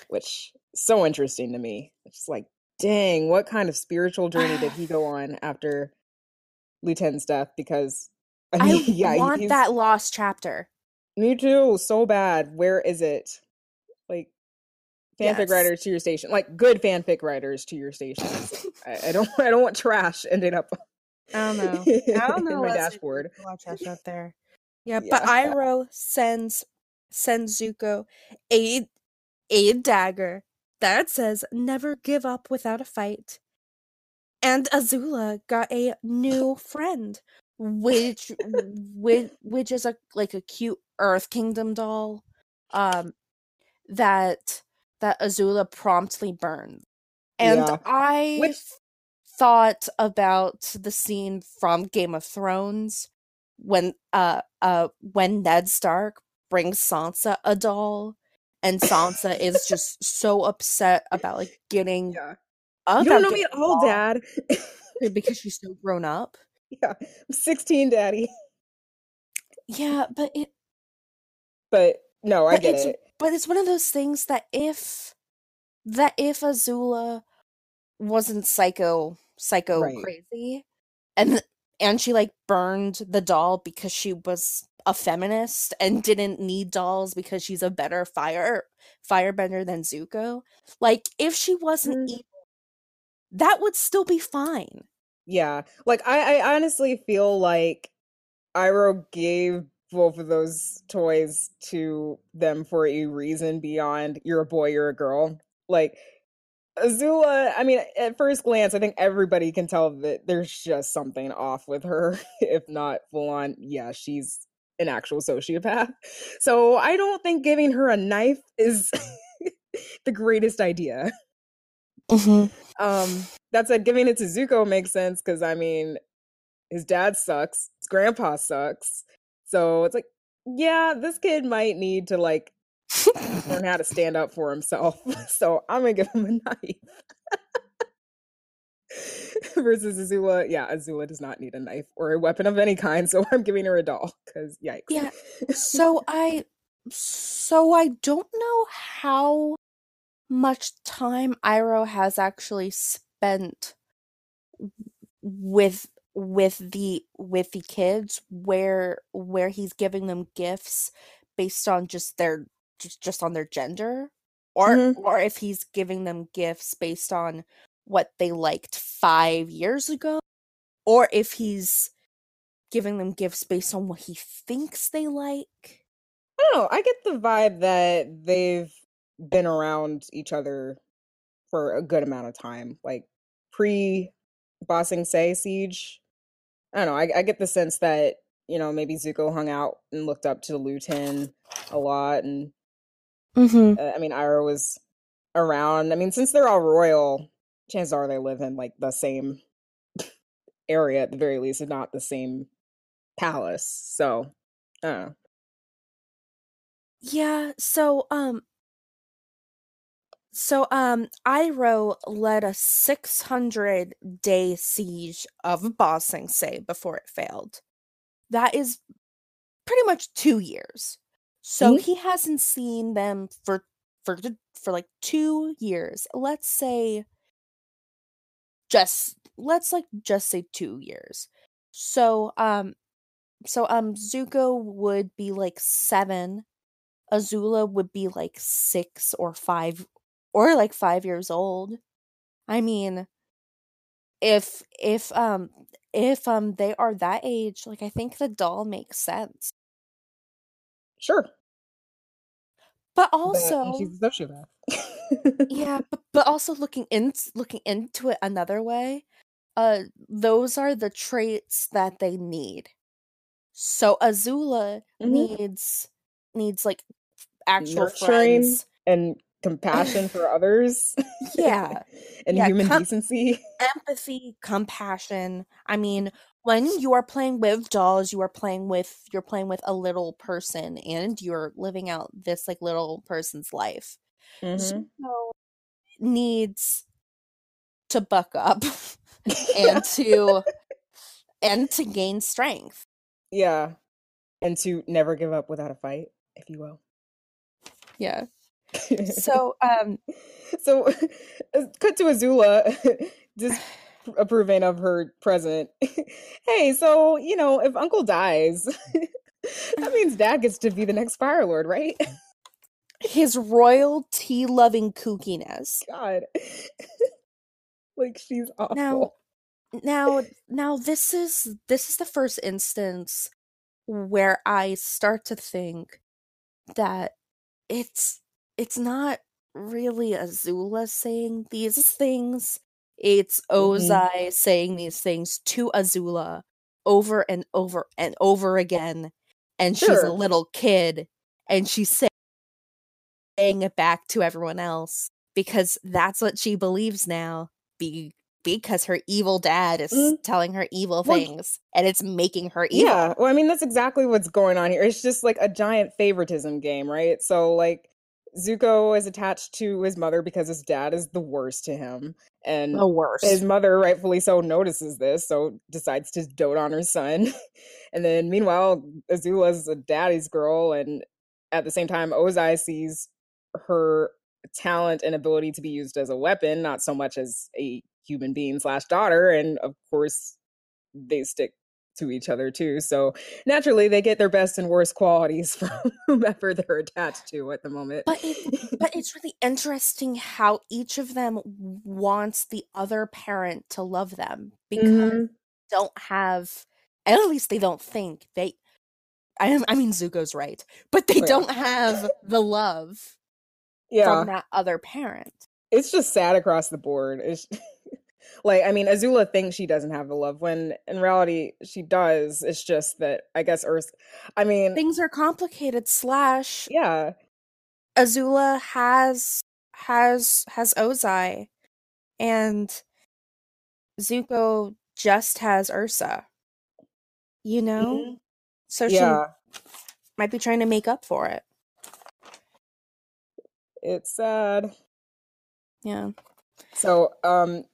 which so interesting to me. It's just like, dang, what kind of spiritual journey did he go <sighs> on after Lu Ten's death? Because I I <laughs> yeah, want that lost chapter. Me too, so bad. Where is it? Like fanfic Yes. writers to your station, like good fanfic writers to your stations. I, I don't, <laughs> I don't want trash ending up. I don't <laughs> know. I don't know. my dashboard. a lot of trash out there. Yeah, but Yeah. Iroh sends sends Zuko a a dagger that says "Never give up without a fight," and Azula got a new <laughs> friend which which which is a like a cute Earth Kingdom doll, um, that that Azula promptly burned, and Yeah. I Which- thought about the scene from Game of Thrones when uh uh when Ned Stark brings Sansa a doll and Sansa is just so upset about like getting Yeah. about You don't know me at all, Dad. <laughs> because she's so grown up. yeah. I'm 16, Daddy. Yeah, but it But no, I but get it's it. but it's one of those things that if that if Azula wasn't psycho psycho Right. crazy and and she like burned the doll because she was a feminist and didn't need dolls because she's a better fire firebender than Zuko. Like if she wasn't Mm. evil, that would still be fine. Yeah. Like I, I honestly feel like Iroh gave both of those toys to them for a reason beyond you're a boy, you're a girl. Like Azula, I mean, at first glance, I think everybody can tell that there's just something off with her, <laughs> if not full on, yeah, she's an actual sociopath. So I don't think giving her a knife is <laughs> the greatest idea. Mm-hmm. Um, that said, giving it to Zuko makes sense because I mean, his dad sucks, his grandpa sucks. So it's like, yeah, this kid might need to like <laughs> learn how to stand up for himself. <laughs> So I'm gonna give him a knife. <laughs> Versus Azula, yeah, Azula does not need a knife or a weapon of any kind, so I'm giving her a doll because yikes. Yeah. so I so I don't know how much time Iroh has actually spent with with the with the kids where where he's giving them gifts based on just their just just on their gender or Mhm. or if he's giving them gifts based on what they liked 5 years ago or if he's giving them gifts based on what he thinks they like. I don't know. I get the vibe that they've been around each other for a good amount of time, like pre Ba Sing Se siege. I don't know. I, I get the sense that you know maybe Zuko hung out and looked up to Lu Ten a lot, and Mm-hmm. uh, I mean Iroh was around. I mean, since they're all royal, chances are they live in like the same <laughs> area at the very least, if not the same palace. So I don't know. Yeah, so um so um Iroh led a 600 day siege of Ba Sing Se before it failed. That is pretty much 2 years. So Mhm. he hasn't seen them for for for like 2 years. Let's say just let's like just say 2 years. So um so um Zuko would be like 7 Azula would be like six or five or like five years old. I mean, if if um if um they are that age, like I think the doll makes sense. Sure. But But also, she's a sociopath. <laughs> yeah, but, but also looking in looking into it another way, uh, those are the traits that they need. So Azula Mhm. needs needs like actual Nurturing. friends. and compassion for others. <laughs> Yeah. <laughs> and Yeah, human com- decency. empathy, compassion. I mean, when you are playing with dolls, you are playing with you're playing with a little person and you're living out this like little person's life. Mhm. Zuko needs to buck up <laughs> and to <laughs> and to gain strength. yeah. And to never give up without a fight, if you will. Yeah. <laughs> So, um so uh, cut to Azula just approving of her present. <laughs> hey, so you know, if Uncle dies, <laughs> that means Dad gets to be the next Fire Lord, right? <laughs> his royal tea loving kookiness. God, like she's awful. Now, now, now, this is this is the first instance where I start to think that it's it's not really Azula saying these things. It's Mhm. Ozai saying these things to Azula over and over and over again and she's a little kid and she's saying it back to everyone else because that's what she believes now be because her evil dad is Mhm. telling her evil Well, things and it's making her evil. Yeah, well, I mean that's exactly what's going on here. It's just like a giant favoritism game, right? So like Zuko is attached to his mother because his dad is the worst to him, and The worst. his mother, rightfully so, notices this, so decides to dote on her son. <laughs> and then meanwhile, Azula's a daddy's girl, and at the same time, Ozai sees her talent and ability to be used as a weapon, not so much as a human being slash daughter. And of course, they stick to each other too. So naturally, they get their best and worst qualities <laughs> from whomever they're attached to at the moment. But it, but it's really interesting how each of them wants the other parent to love them because Mhm. they don't have, at least they don't think they. I, am- I mean, Zuko's right, but they Oh, yeah. don't have the love yeah, from that other parent. it's just sad across the board. It's like I mean, Azula thinks she doesn't have the love when in reality she does. It's just that I guess Earth. I mean, Things are complicated. Slash, yeah, Azula has has has Ozai, and Zuko just has Ursa. You know, Mhm. so she yeah. might be trying to make up for it. It's sad. Yeah. So, um,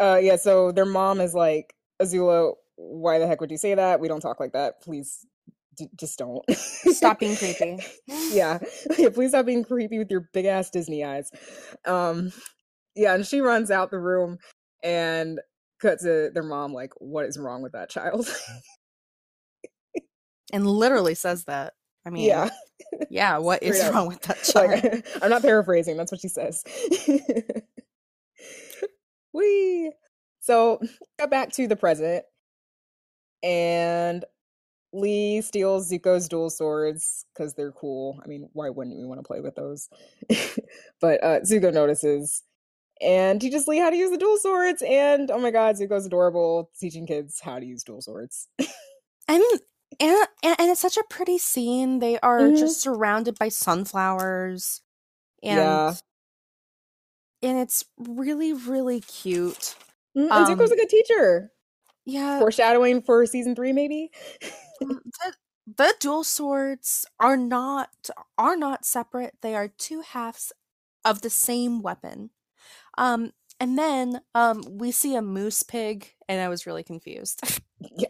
uh, yeah. So their mom is like, Azula, why the heck would you say that? We don't talk like that. Please, d- just don't. Stop being <laughs> creepy. yeah. yeah. <laughs> Please stop being creepy with your big ass Disney eyes. Um, yeah. And she runs out the room and cuts to their mom like, what is wrong with that child? And literally says that. I mean, yeah. yeah, what <laughs> is wrong with that child? Like, I'm not paraphrasing. That's what she says. Wee. So, <laughs> got back to the present, and Lee steals Zuko's dual swords because they're cool. I mean, why wouldn't we want to play with those? <laughs> but uh, Zuko notices and teaches Lee how to use the dual swords. And oh my god, Zuko's adorable, teaching kids how to use dual swords. and, and and and it's such a pretty scene. They are Mhm. just surrounded by sunflowers, and Yeah. And it's really really cute. Mm, and Um, Zuko's a good teacher. Yeah, Foreshadowing for season three, maybe. <laughs> the, the dual swords are not are not separate. They are two halves of the same weapon. Um, and then um, we see a moose pig, and I was really confused. <laughs>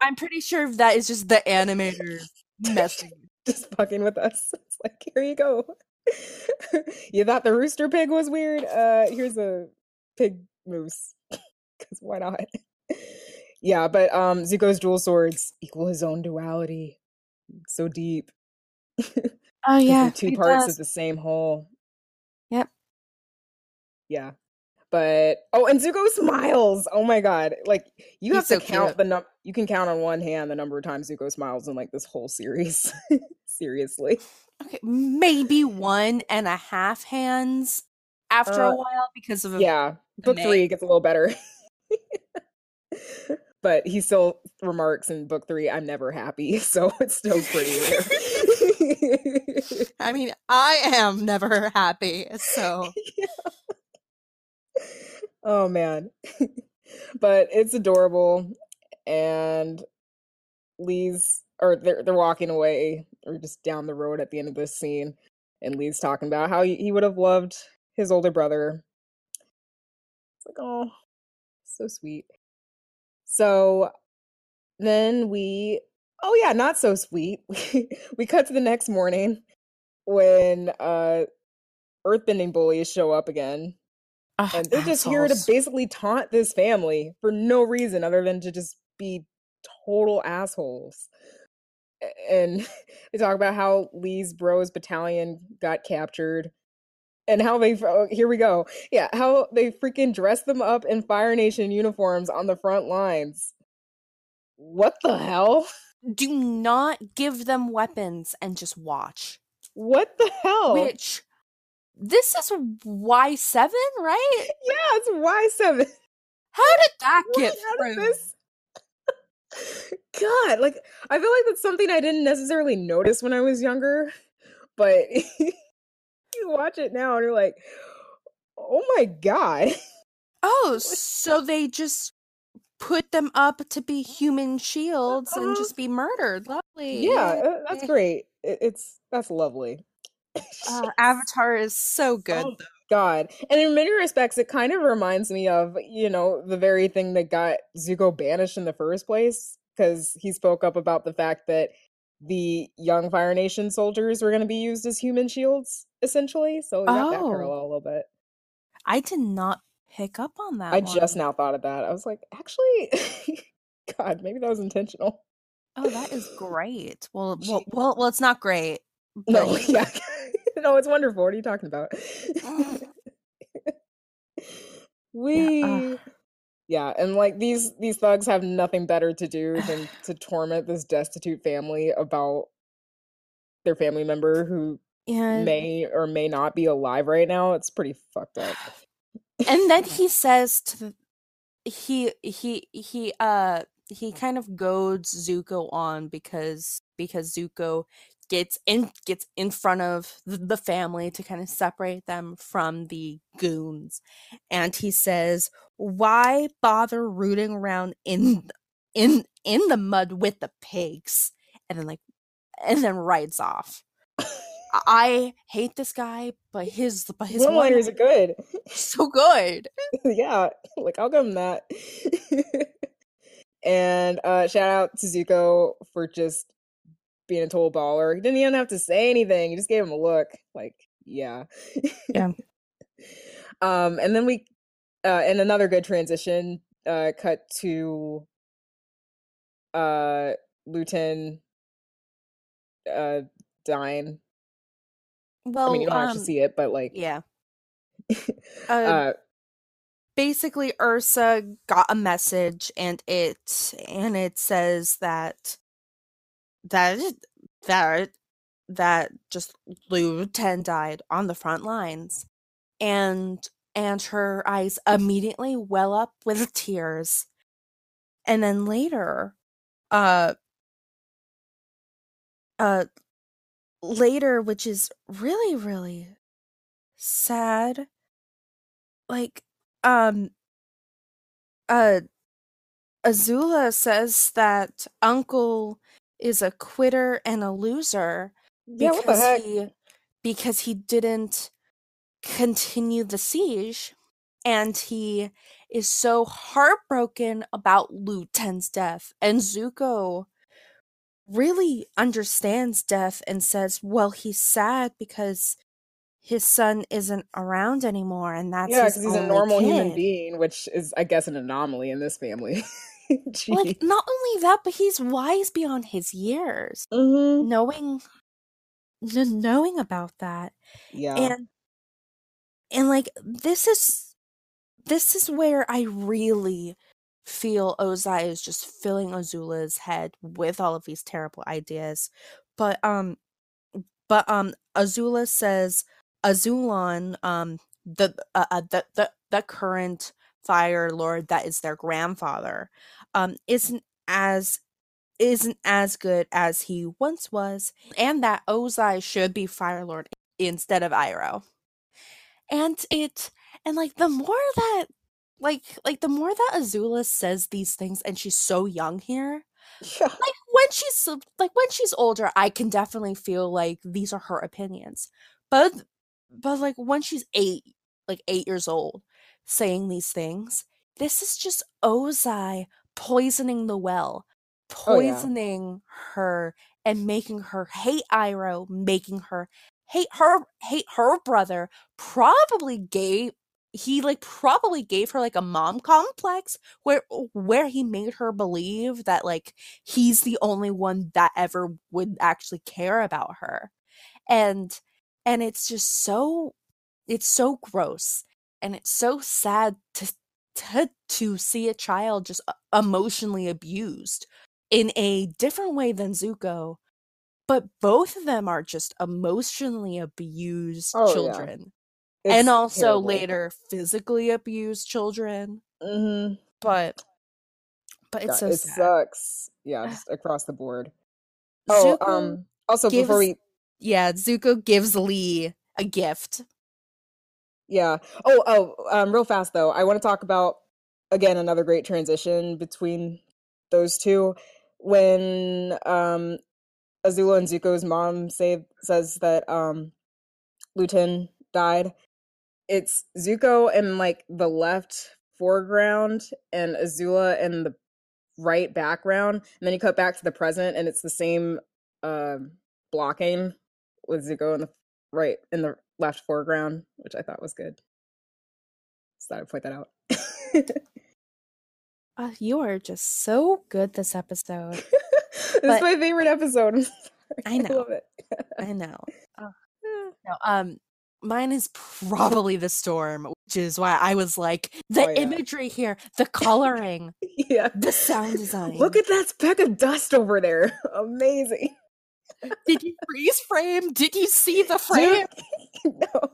I'm pretty sure that is just the animator <laughs> messing. Just fucking with us. It's like, here you go. <laughs> you thought the rooster pig was weird? Uh here's a pig moose. <laughs> Cause why not? <laughs> yeah, but um Zuko's dual swords equal his own duality. So deep. Oh yeah, two parts does. of the same whole. Yep. Yeah. But oh, and Zuko smiles. Oh my god! Like you have to so count cute. the num. You can count on one hand the number of times Zuko smiles in like this whole series. <laughs> Seriously. Okay, maybe one and a half hands after a Uh, while because of a Yeah, book Mai. three gets a little better. <laughs> but he still remarks in book three, "I'm never happy," <laughs> so it's still pretty rare. I mean, I am never happy, so oh man, but it's adorable, and Lee's or they're they're walking away or just down the road at the end of this scene, and Lee's talking about how he, would have loved his older brother. It's like, oh, so sweet. So then we, oh yeah, not so sweet. <laughs> we cut to the next morning when uh earthbending bullies show up again Ugh, and they're just here to basically taunt this family for no reason other than to just be total assholes. And <laughs> they talk about how Lee's Bros battalion got captured and how they oh, here we go. Yeah, how they freaking dress them up in Fire Nation uniforms on the front lines. What the hell? Do not give them weapons and just watch. What the hell? Which this is Y seven, right? <laughs> Yeah, it's Y7. How did that What get through? this? <laughs> God, like I feel like that's something I didn't necessarily notice when I was younger, but <laughs> you watch it now and you're like, oh my god. Oh, <laughs> so they just put them up to be human shields and Uh-huh. just be murdered. Lovely. Yeah, uh, that's great. It's that's lovely. Uh, Avatar is so good. Oh, God. And in many respects, it kind of reminds me of, you know, the very thing that got Zuko banished in the first place, because he spoke up about the fact that the young Fire Nation soldiers were going to be used as human shields, essentially. So got that Oh. parallel a little bit. I did not pick up on that. I just now thought of that. I was like, actually, <laughs> God, maybe that was intentional. Oh, that is great. Well, <laughs> well, well, well it's not great. No, <laughs> yeah. no, it's wonderful. What are you talking about? Mm. We uh. yeah, and like these these thugs have nothing better to do than <sighs> to torment this destitute family about their family member who Yeah. may or may not be alive right now. It's pretty fucked up. <sighs> and then <laughs> he says to he he he uh he kind of goads Zuko on because because Zuko gets in gets in front of the, family to kind of separate them from the goons and he says why bother rooting around in in in the mud with the pigs and then like and then rides off I- I hate this guy, but his but his One liners are good. <laughs> so good. <laughs> yeah, like I'll give him that. <laughs> and uh shout out to Zuko for just being a total baller. He didn't even have to say anything. He just gave him a look. Like, yeah. Yeah. <laughs> um, and then we uh and another good transition, uh cut to uh Lu Ten uh dying. Well, I mean you don't um, to see it, but like yeah. <laughs> Uh, uh basically, Ursa got a message, and it and it says that that that that just Lu Ten died on the front lines, and and her eyes immediately well up with tears, and then later, uh, uh, later, which is really really sad, like um, uh, Azula says that Uncle is a quitter and a loser yeah, what the because heck? he because he didn't continue the siege and he is so heartbroken about Lu Ten's death and Zuko really understands death and says well he's sad because his son isn't around anymore and that's yeah, because he's a normal human being, which is, I guess, an anomaly in this family. <laughs> <laughs> like not only that but he's wise beyond his years. Hmm knowing kn- knowing about that. Yeah. and and like this is this is where i really feel ozai is just filling azula's head with all of these terrible ideas. But um but um azula says azulon um the uh, uh, the, the the current fire lord that is their grandfather um isn't as isn't as good as he once was and that ozai should be fire lord instead of iroh and it and like the more that like like the more that azula says these things and she's so young here yeah. like when she's like when she's older i can definitely feel like these are her opinions but but like when she's eight like eight years old saying these things this is just ozai poisoning the well Oh, yeah. poisoning her and making her hate iroh making her hate her hate her brother probably gave he like probably gave her like a mom complex where where he made her believe that like he's the only one that ever would actually care about her and and it's just so it's so gross and it's so sad to to, to see a child just uh, emotionally abused in a different way than Zuko but both of them are just emotionally abused Oh, children It's and also terrible. later physically abused children Mhm. but but it's God, so it sad. sucks. Yeah, just across the board. Oh, Zuko um also before we yeah, Zuko gives Lee a gift. Yeah. Oh, oh, um, real fast though, I want to talk about again another great transition between those two when um Azula and Zuko's mom say says that um Lu Ten died. It's Zuko in like the left foreground and Azula in the right background, and then you cut back to the present and it's the same uh, blocking with Zuko in the right in the left foreground, which I thought was good. So I'd point that out. Uh, <laughs> you are just so good this episode. <laughs> this is my favorite episode. I know. love it. I know. Uh, <laughs> no, um, mine is probably the storm, which is why I was like the Oh, yeah. imagery here, the coloring, yeah. the sound design. Look at that speck of dust over there. Amazing. Did you freeze frame? Did you see the <laughs> frame? <laughs> No.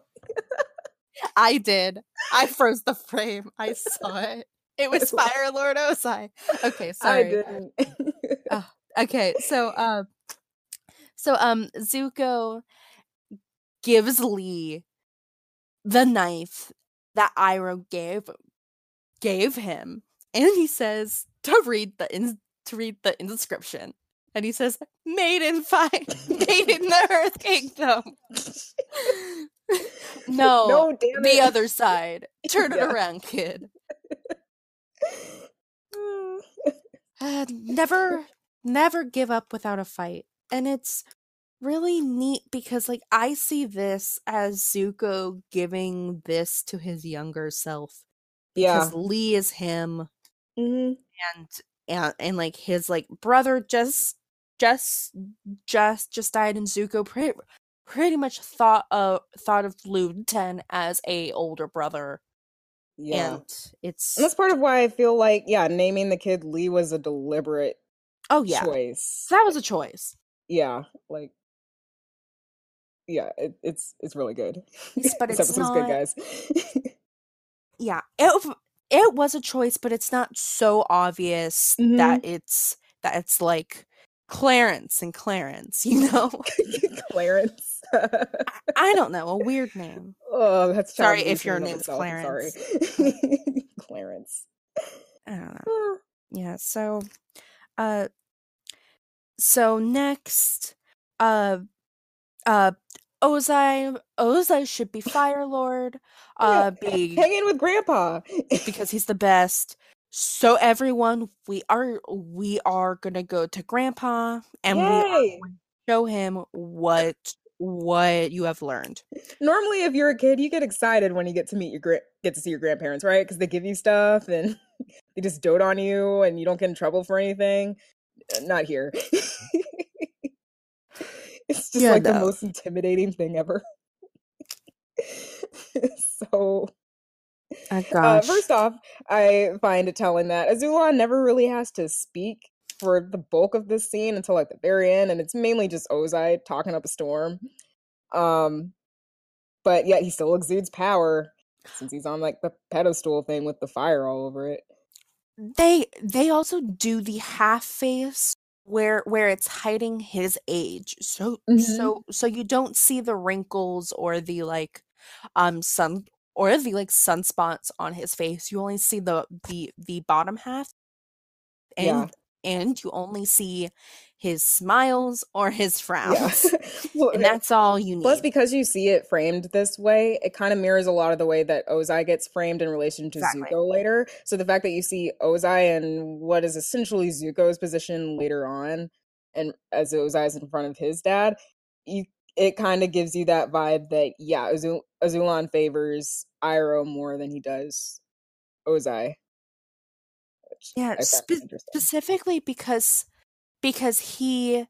I did. I froze the frame. I saw it. It was Fire Lord Ozai. Okay, <laughs> I sorry. didn't. Okay, so um so um Zuko gives Lee the knife that Iroh gave gave him. And he says to read the in, to read the inscription. And he says, Made in fire <laughs> made in the Earth Kingdom. <laughs> no, no, damn the it. other side. <laughs> Turn it around, kid. Uh, never never give up without a fight and it's really neat because like i see this as zuko giving this to his younger self yeah. because lee is him hmm and and and like his like brother just just just just died and zuko pretty pretty much thought of thought of Lu Ten as a older brother Yeah. and it's And that's part of why I feel like, yeah, naming the kid Lee was a deliberate oh yeah choice. that was a choice yeah, like, yeah, it, it's it's really good. But <laughs> this it's episode's good, guys. <laughs> yeah it it was a choice but it's not so obvious Mhm. that it's that it's like clarence and clarence you know <laughs> Clarence. i don't know a weird name oh, that's Sorry if your name's itself, Clarence. Sorry, <laughs> Clarence. i don't know Oh, yeah so uh so next uh uh ozai ozai should be fire lord <laughs> uh yeah, be hang in with Grandpa because he's the best. So everyone, we are we are gonna go to Grandpa and we Yay! to show him what what you have learned. Normally, if you're a kid, you get excited when you get to meet your gra- get to see your grandparents, right? Because they give you stuff and <laughs> they just dote on you, and you don't get in trouble for anything. Uh, Not here. <laughs> it's just Yeah, like the most intimidating thing ever. <laughs> so, Oh uh, first off, I find it telling that Azula never really has to speak for the bulk of this scene until like the very end, and it's mainly just Ozai talking up a storm. Um, but yet he still exudes power since he's on like the pedestal thing with the fire all over it. they they also do the half face where where it's hiding his age. So Mhm. so so you don't see the wrinkles or the like um sun or the like sunspots on his face. You only see the the the bottom half. And Yeah. and you only see his smiles or his Yeah. frowns. <laughs> Well, and eh, that's all you need. Plus, because you see it framed this way, it kind of mirrors a lot of the way that Ozai gets framed in relation to Exactly. Zuko later. So the fact that you see Ozai and what is essentially Zuko's position later on, and as Ozai is in front of his dad, you it kind of gives you that vibe that yeah, Azulon favors Iroh more than he does Ozai. Yeah, spe- specifically because because he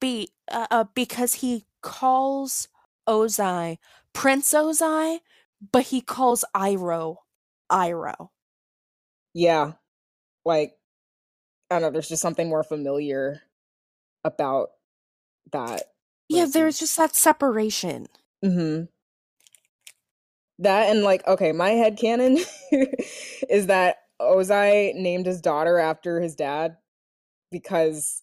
be uh, uh because he calls Ozai Prince Ozai, but he calls Iroh Iroh. Yeah. Like I don't know, there's just something more familiar about that. Yeah, there's just that separation. Mm-hmm. That and like, okay, my head canon <laughs> is that Ozai named his daughter after his dad because,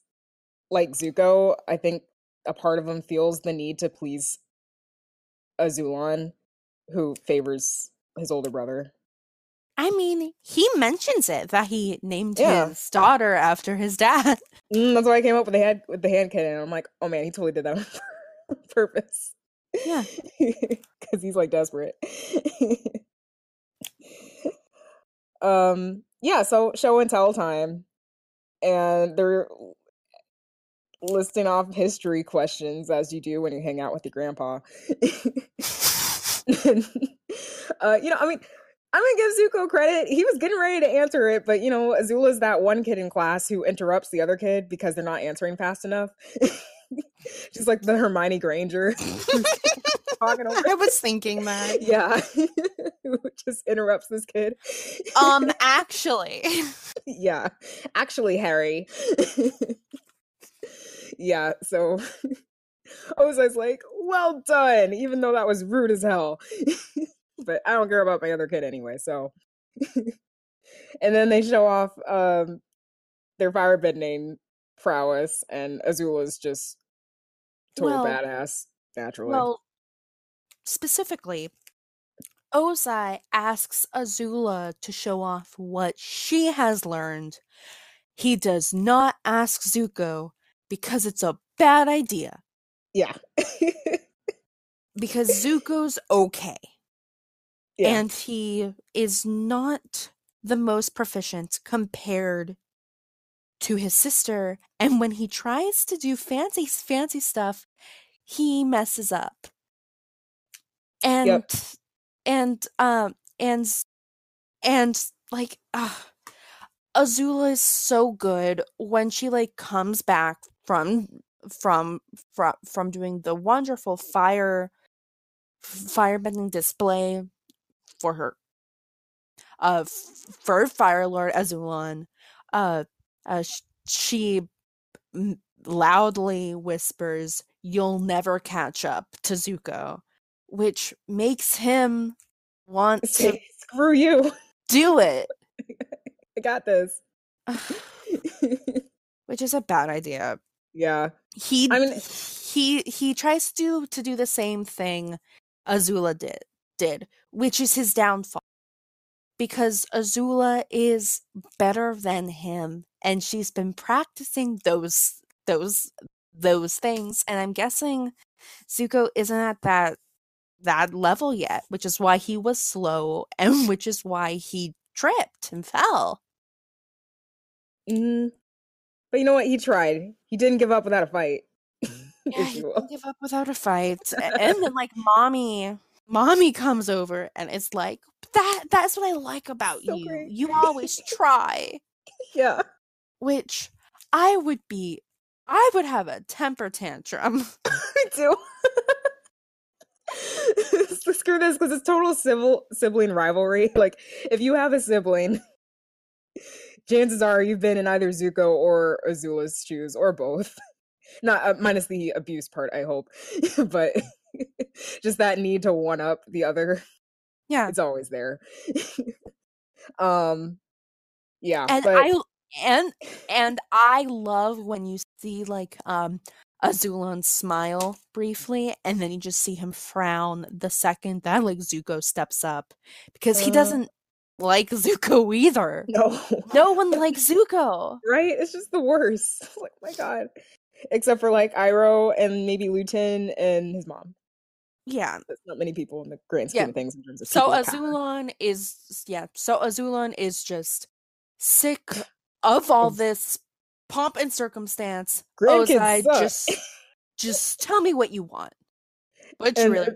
like Zuko, I think a part of him feels the need to please Azulon, who favors his older brother. I mean, he mentions it that he named Yeah. his daughter after his dad. Mm, that's why I came up with the hand with the hand cannon. I'm like, oh man, he totally did that on <laughs> purpose. Yeah. <laughs> because he's like desperate. <laughs> um, yeah. So show and tell time, and they're listing off history questions as you do when you hang out with your grandpa. <laughs> uh, you know, I mean, I'm gonna give Zuko credit. He was getting ready to answer it, but you know, Azula's that one kid in class who interrupts the other kid because they're not answering fast enough. <laughs> She's like the Hermione Granger. who's <laughs> talking over. I was thinking that. <laughs> Yeah, just interrupts this kid. Um, actually, yeah, actually, Harry. yeah, so i Ozai's like, well done, even though that was rude as hell. but I don't care about my other kid anyway, so. and then they show off um their firebending prowess, and Azula's just total Well- badass, naturally. well, specifically, Ozai asks Azula to show off what she has learned. He does not ask Zuko because it's a bad idea. yeah. <laughs> Because Zuko's okay. yeah. and he is not the most proficient compared to his sister and when he tries to do fancy fancy stuff he messes up. And and um and and like uh, azula is so good when she like comes back from from from from doing the wonderful fire firebending display for her uh for fire lord azulon uh, uh she loudly whispers you'll never catch up to zuko which makes him want to Screw you. do it <laughs> I got this. <sighs> which is a bad idea yeah. he I mean- he he tries to do to do the same thing Azula did did, which is his downfall. Because Azula is better than him and she's been practicing those those those things and I'm guessing Zuko isn't at that that level yet, which is why he was slow <laughs> and which is why he tripped and fell. hmm But you know what? He tried. He didn't give up without a fight. <laughs> Yeah, he didn't give up without a fight. <laughs> And then like mommy mommy comes over and it's like that that's what I like about So you. great. You always <laughs> try. Yeah. Which I would be I would have a temper tantrum. <laughs> <laughs> Me too. Screw this because it's total civil sibling rivalry. Like, if you have a sibling, chances are you've been in either Zuko or Azula's shoes, or both. Not uh, minus the abuse part, I hope, but <laughs> just that need to one up the other. Yeah. It's always there. <laughs> um, yeah, and but I and and I love when you see like um Azulon smile briefly and then you just see him frown the second that like Zuko steps up because he Uh. doesn't like Zuko either. no, No one <laughs> likes Zuko. right? It's just the worst. Like, my God. Except for like Iroh and maybe Lu Ten and his mom. Yeah. That's not many people in the grand scheme Yeah. of things in terms of So power. Azulon is yeah, so Azulon is just sick of all this pomp and circumstance. Ozai, just just tell me what you want. What you really uh,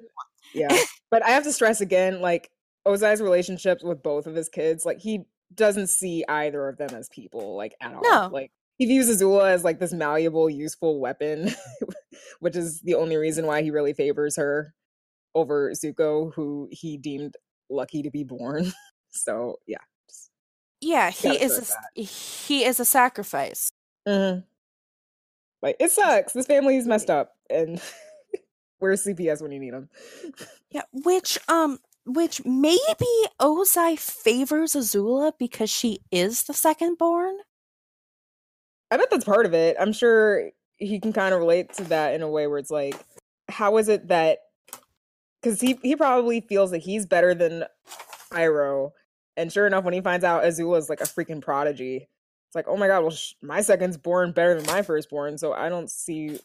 yeah, but I have to stress again, like Ozai's relationships with both of his kids, like he doesn't see either of them as people, like at all. No. Like he views Azula as like this malleable, useful weapon, <laughs> which is the only reason why he really favors her over Zuko, who he deemed lucky to be born. <laughs> so yeah. just- Yeah, he is a, he is a sacrifice. Mhm. Like it sucks. This family's messed up, and <laughs> where's CPS when you need them? Yeah, which um which maybe Ozai favors Azula because she is the second born. I bet that's part of it. I'm sure he can kind of relate to that in a way where it's like, how is it that? Because he he probably feels that he's better than Iroh, and sure enough, when he finds out Azula is like a freaking prodigy, it's like, oh my god, well, sh- my second's born better than my firstborn, so I don't see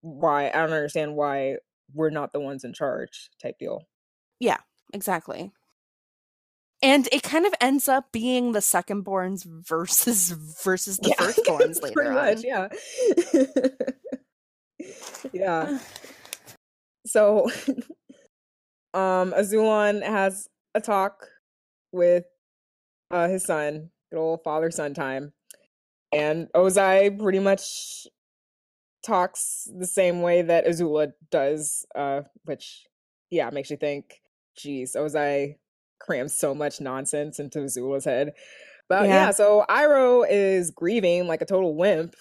why. I don't understand why we're not the ones in charge, type deal. Yeah, exactly. And it kind of ends up being the secondborns versus versus the firstborns <laughs> later pretty on. much, yeah, <laughs> yeah. So, <laughs> um, Azulon has a talk with uh his son, good old father son time, and Ozai pretty much talks the same way that Azula does, uh, which yeah makes you think, geez, Ozai crams so much nonsense into Azula's head. But Yeah. yeah, so Iroh is grieving like a total wimp.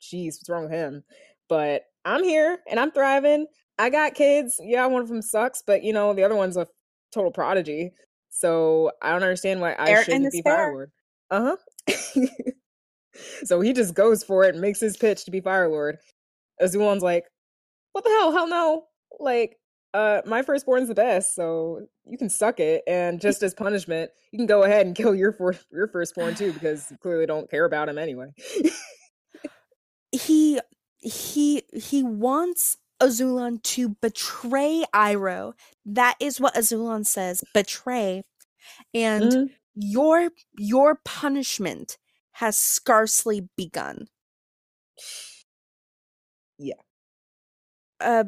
Jeez, what's wrong with him? But I'm here and I'm thriving. I got kids. Yeah, one of them sucks, but you know, the other one's a total prodigy. So I don't understand why I and shouldn't be fair. Fire Lord. Uh huh. <laughs> so he just goes for it and makes his pitch to be Fire Lord. Azulon's like, what the hell? Hell no. Like, uh, my firstborn's the best, so you can suck it. And just as punishment, you can go ahead and kill your for- your firstborn too, because you clearly don't care about him anyway. he he he wants Azulon to betray Iroh. That is what Azulon says, betray. And Mhm. your your punishment has scarcely begun. Yeah. Uh,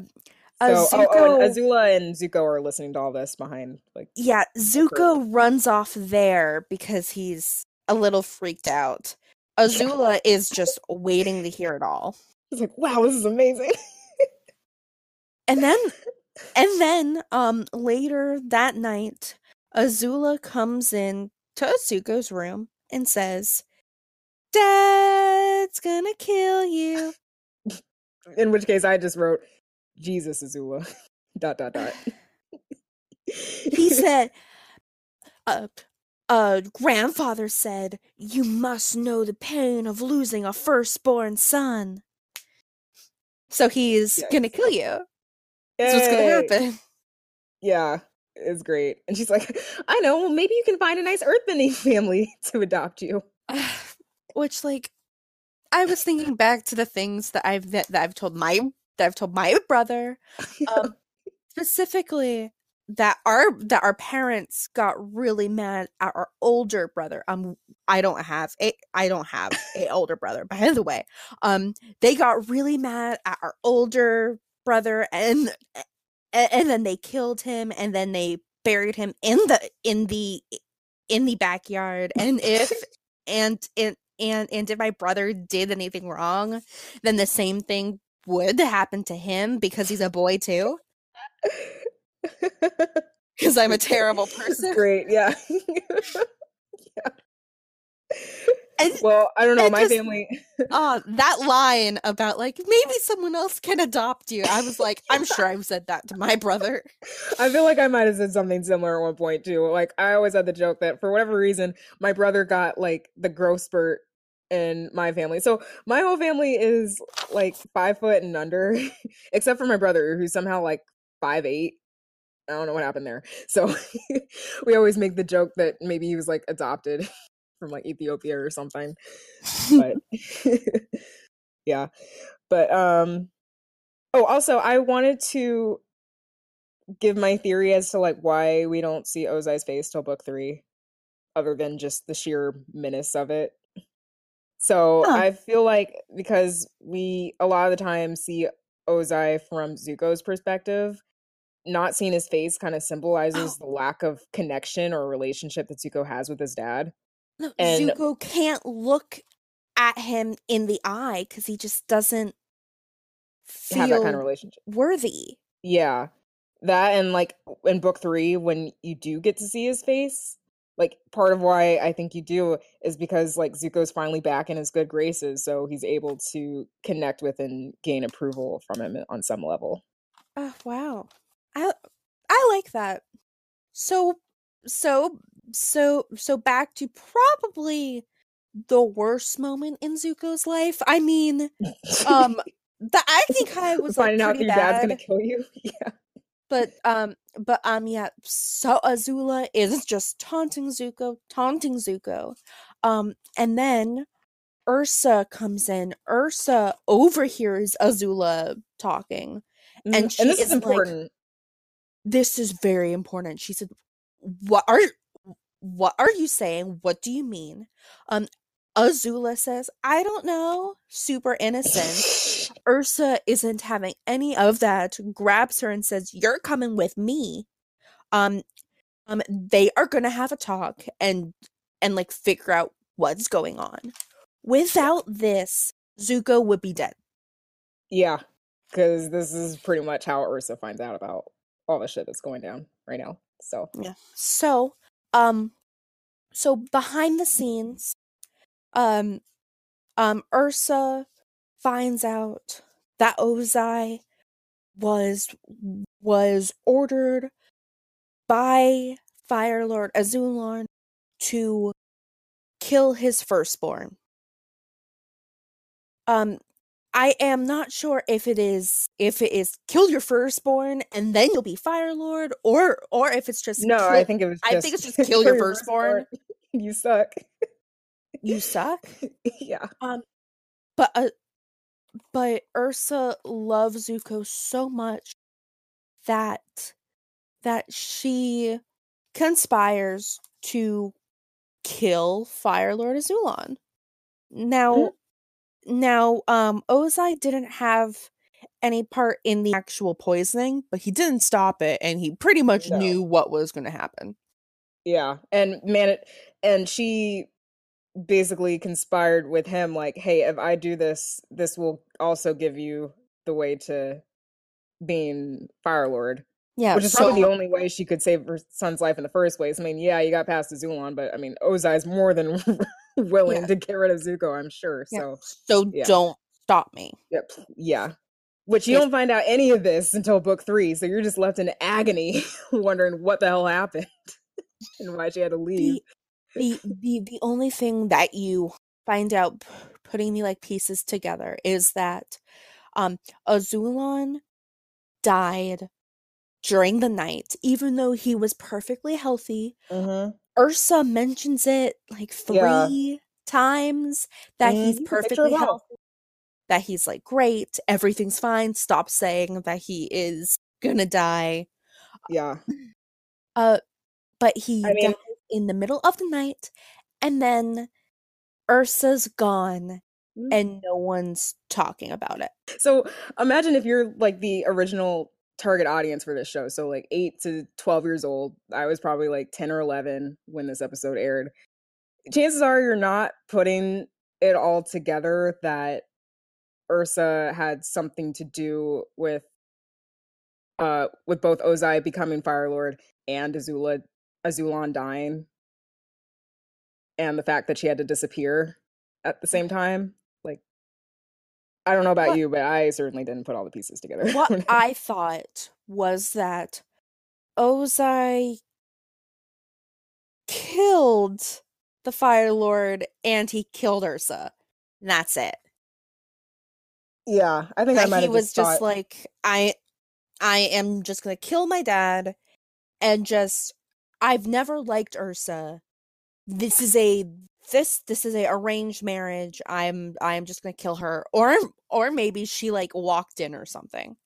So, oh, oh, and Azula and Zuko are listening to all this behind, like, yeah, Zuko runs off there because he's a little freaked out. Azula <laughs> is just waiting to hear it all. He's like, wow, this is amazing. <laughs> And then and then um later that night, Azula comes in to Zuko's room and says, Dad's gonna kill you. <laughs> In which case, I just wrote, Jesus Azula. <laughs> dot dot dot. He <laughs> said, uh, uh, grandfather said, You must know the pain of losing a firstborn son. So he's gonna kill you. That's what's gonna happen. Yeah, it's great. And she's like, I know, well, maybe you can find a nice earthbending <laughs> family to adopt you. <sighs> Which, like, I was thinking back to the things that I've that, that I've told my that I've told my <laughs> brother, <laughs> um, specifically that our that our parents got really mad at our older brother. Um, I don't have a I don't have a <laughs> older brother. By the way, um, they got really mad at our older brother, and and, and then they killed him, and then they buried him in the in the in the backyard. And if and and and and if my brother did anything wrong, then the same thing would happen to him because he's a boy too. <laughs> Because I'm a terrible <laughs> person. great, <laughs> yeah. And well, I don't know. My just- family, uh, that line about like maybe someone else can adopt you. I was like, I'm sure I've said that to my brother. I feel like I might have said something similar at one point too. Like I always had the joke that for whatever reason, my brother got like the growth spurt in my family. So my whole family is like five foot and under, <laughs> except for my brother who's somehow like five eight. I don't know what happened there. So <laughs> we always make the joke that maybe he was like adopted <laughs> from like Ethiopia or something. But yeah. But um oh also I wanted to give my theory as to like why we don't see Ozai's face till book three, other than just the sheer menace of it. So Huh. I feel like because we a lot of the time see Ozai from Zuko's perspective, not seeing his face kind of oh. symbolizes the lack of connection or relationship that Zuko has with his dad. No, And- Zuko can't look at him in the eye because he just doesn't feel Have that kind of relationship. worthy. Yeah. That and like in book three, when you do get to see his face, like part of why I think you do is because like Zuko's finally back in his good graces, so he's able to connect with and gain approval from him on some level. Oh wow, I I like that. So so so so back to probably the worst moment in Zuko's life. I mean, <laughs> um the acting kind of <laughs> was like finding out your dad's gonna kill you. <laughs> Yeah. But um but um yeah, so Azula is just taunting Zuko, taunting Zuko. Um and then Ursa comes in. Ursa overhears Azula talking. Mhm. And she this is is like- important. this is very important she said what are what are you saying what do you mean um azula says i don't know super innocent ursa isn't having any of that grabs her and says you're coming with me um um they are gonna have a talk and and like figure out what's going on without this zuko would be dead yeah, because this is pretty much how Ursa finds out about all the shit that's going down right now. So Yeah. So, um, so behind the scenes, um, um, Ursa finds out that Ozai was was ordered by Fire Lord Azulon to kill his firstborn. Um, I am not sure if it is if it is kill your firstborn and then you'll be Fire Lord, or or if it's just no, kill- I think it was. I think it's just kill <laughs> your firstborn. <laughs> you suck. you suck. <laughs> yeah. Um but uh, but Ursa loves Zuko so much that that she conspires to kill Fire Lord Azulon. Now Mhm. now um Ozai didn't have any part in the actual poisoning, but he didn't stop it and he pretty much No. knew what was going to happen. Yeah, and man, it, and she basically conspired with him, like, "Hey, if I do this, this will also give you the way to being Fire Lord." Yeah, Which is so probably the only way she could save her son's life in the first place. I mean, yeah, you got past Azulon, but I mean, Ozai's more than <laughs> willing Yeah. to get rid of Zuko, I'm sure. Yeah. So, so yeah. don't stop me. yep, yeah. Which you don't find out any of this until book three, so you're just left in agony, <laughs> wondering what the hell happened <laughs> and why she had to leave. The the the only thing that you find out p- putting the like pieces together is that um Azulon died during the night even though he was perfectly healthy Mm-hmm. Ursa mentions it like Yeah. 3 times that Mhm, he's perfectly healthy that he's like great everything's fine stop saying that he is gonna die Yeah. uh but he I mean- in the middle of the night and then ursa's gone Mm. and no one's talking about it So imagine if you're like the original target audience for this show. So like eight to twelve years old. I was probably like ten or eleven when this episode aired. Chances are you're not putting it all together that Ursa had something to do with uh with both Ozai becoming Fire Lord and Azula Azulon dying. And the fact that she had to disappear at the same time. Like I don't know about What- you, but I certainly didn't put all the pieces together. what <laughs> i thought was that ozai killed the fire lord and he killed ursa and that's it yeah, I think I that might he was just, just thought- like i i am just gonna kill my dad and just i've never liked ursa. This is a this this is a arranged marriage. I'm i'm just gonna kill her. Or or maybe she like walked in or something.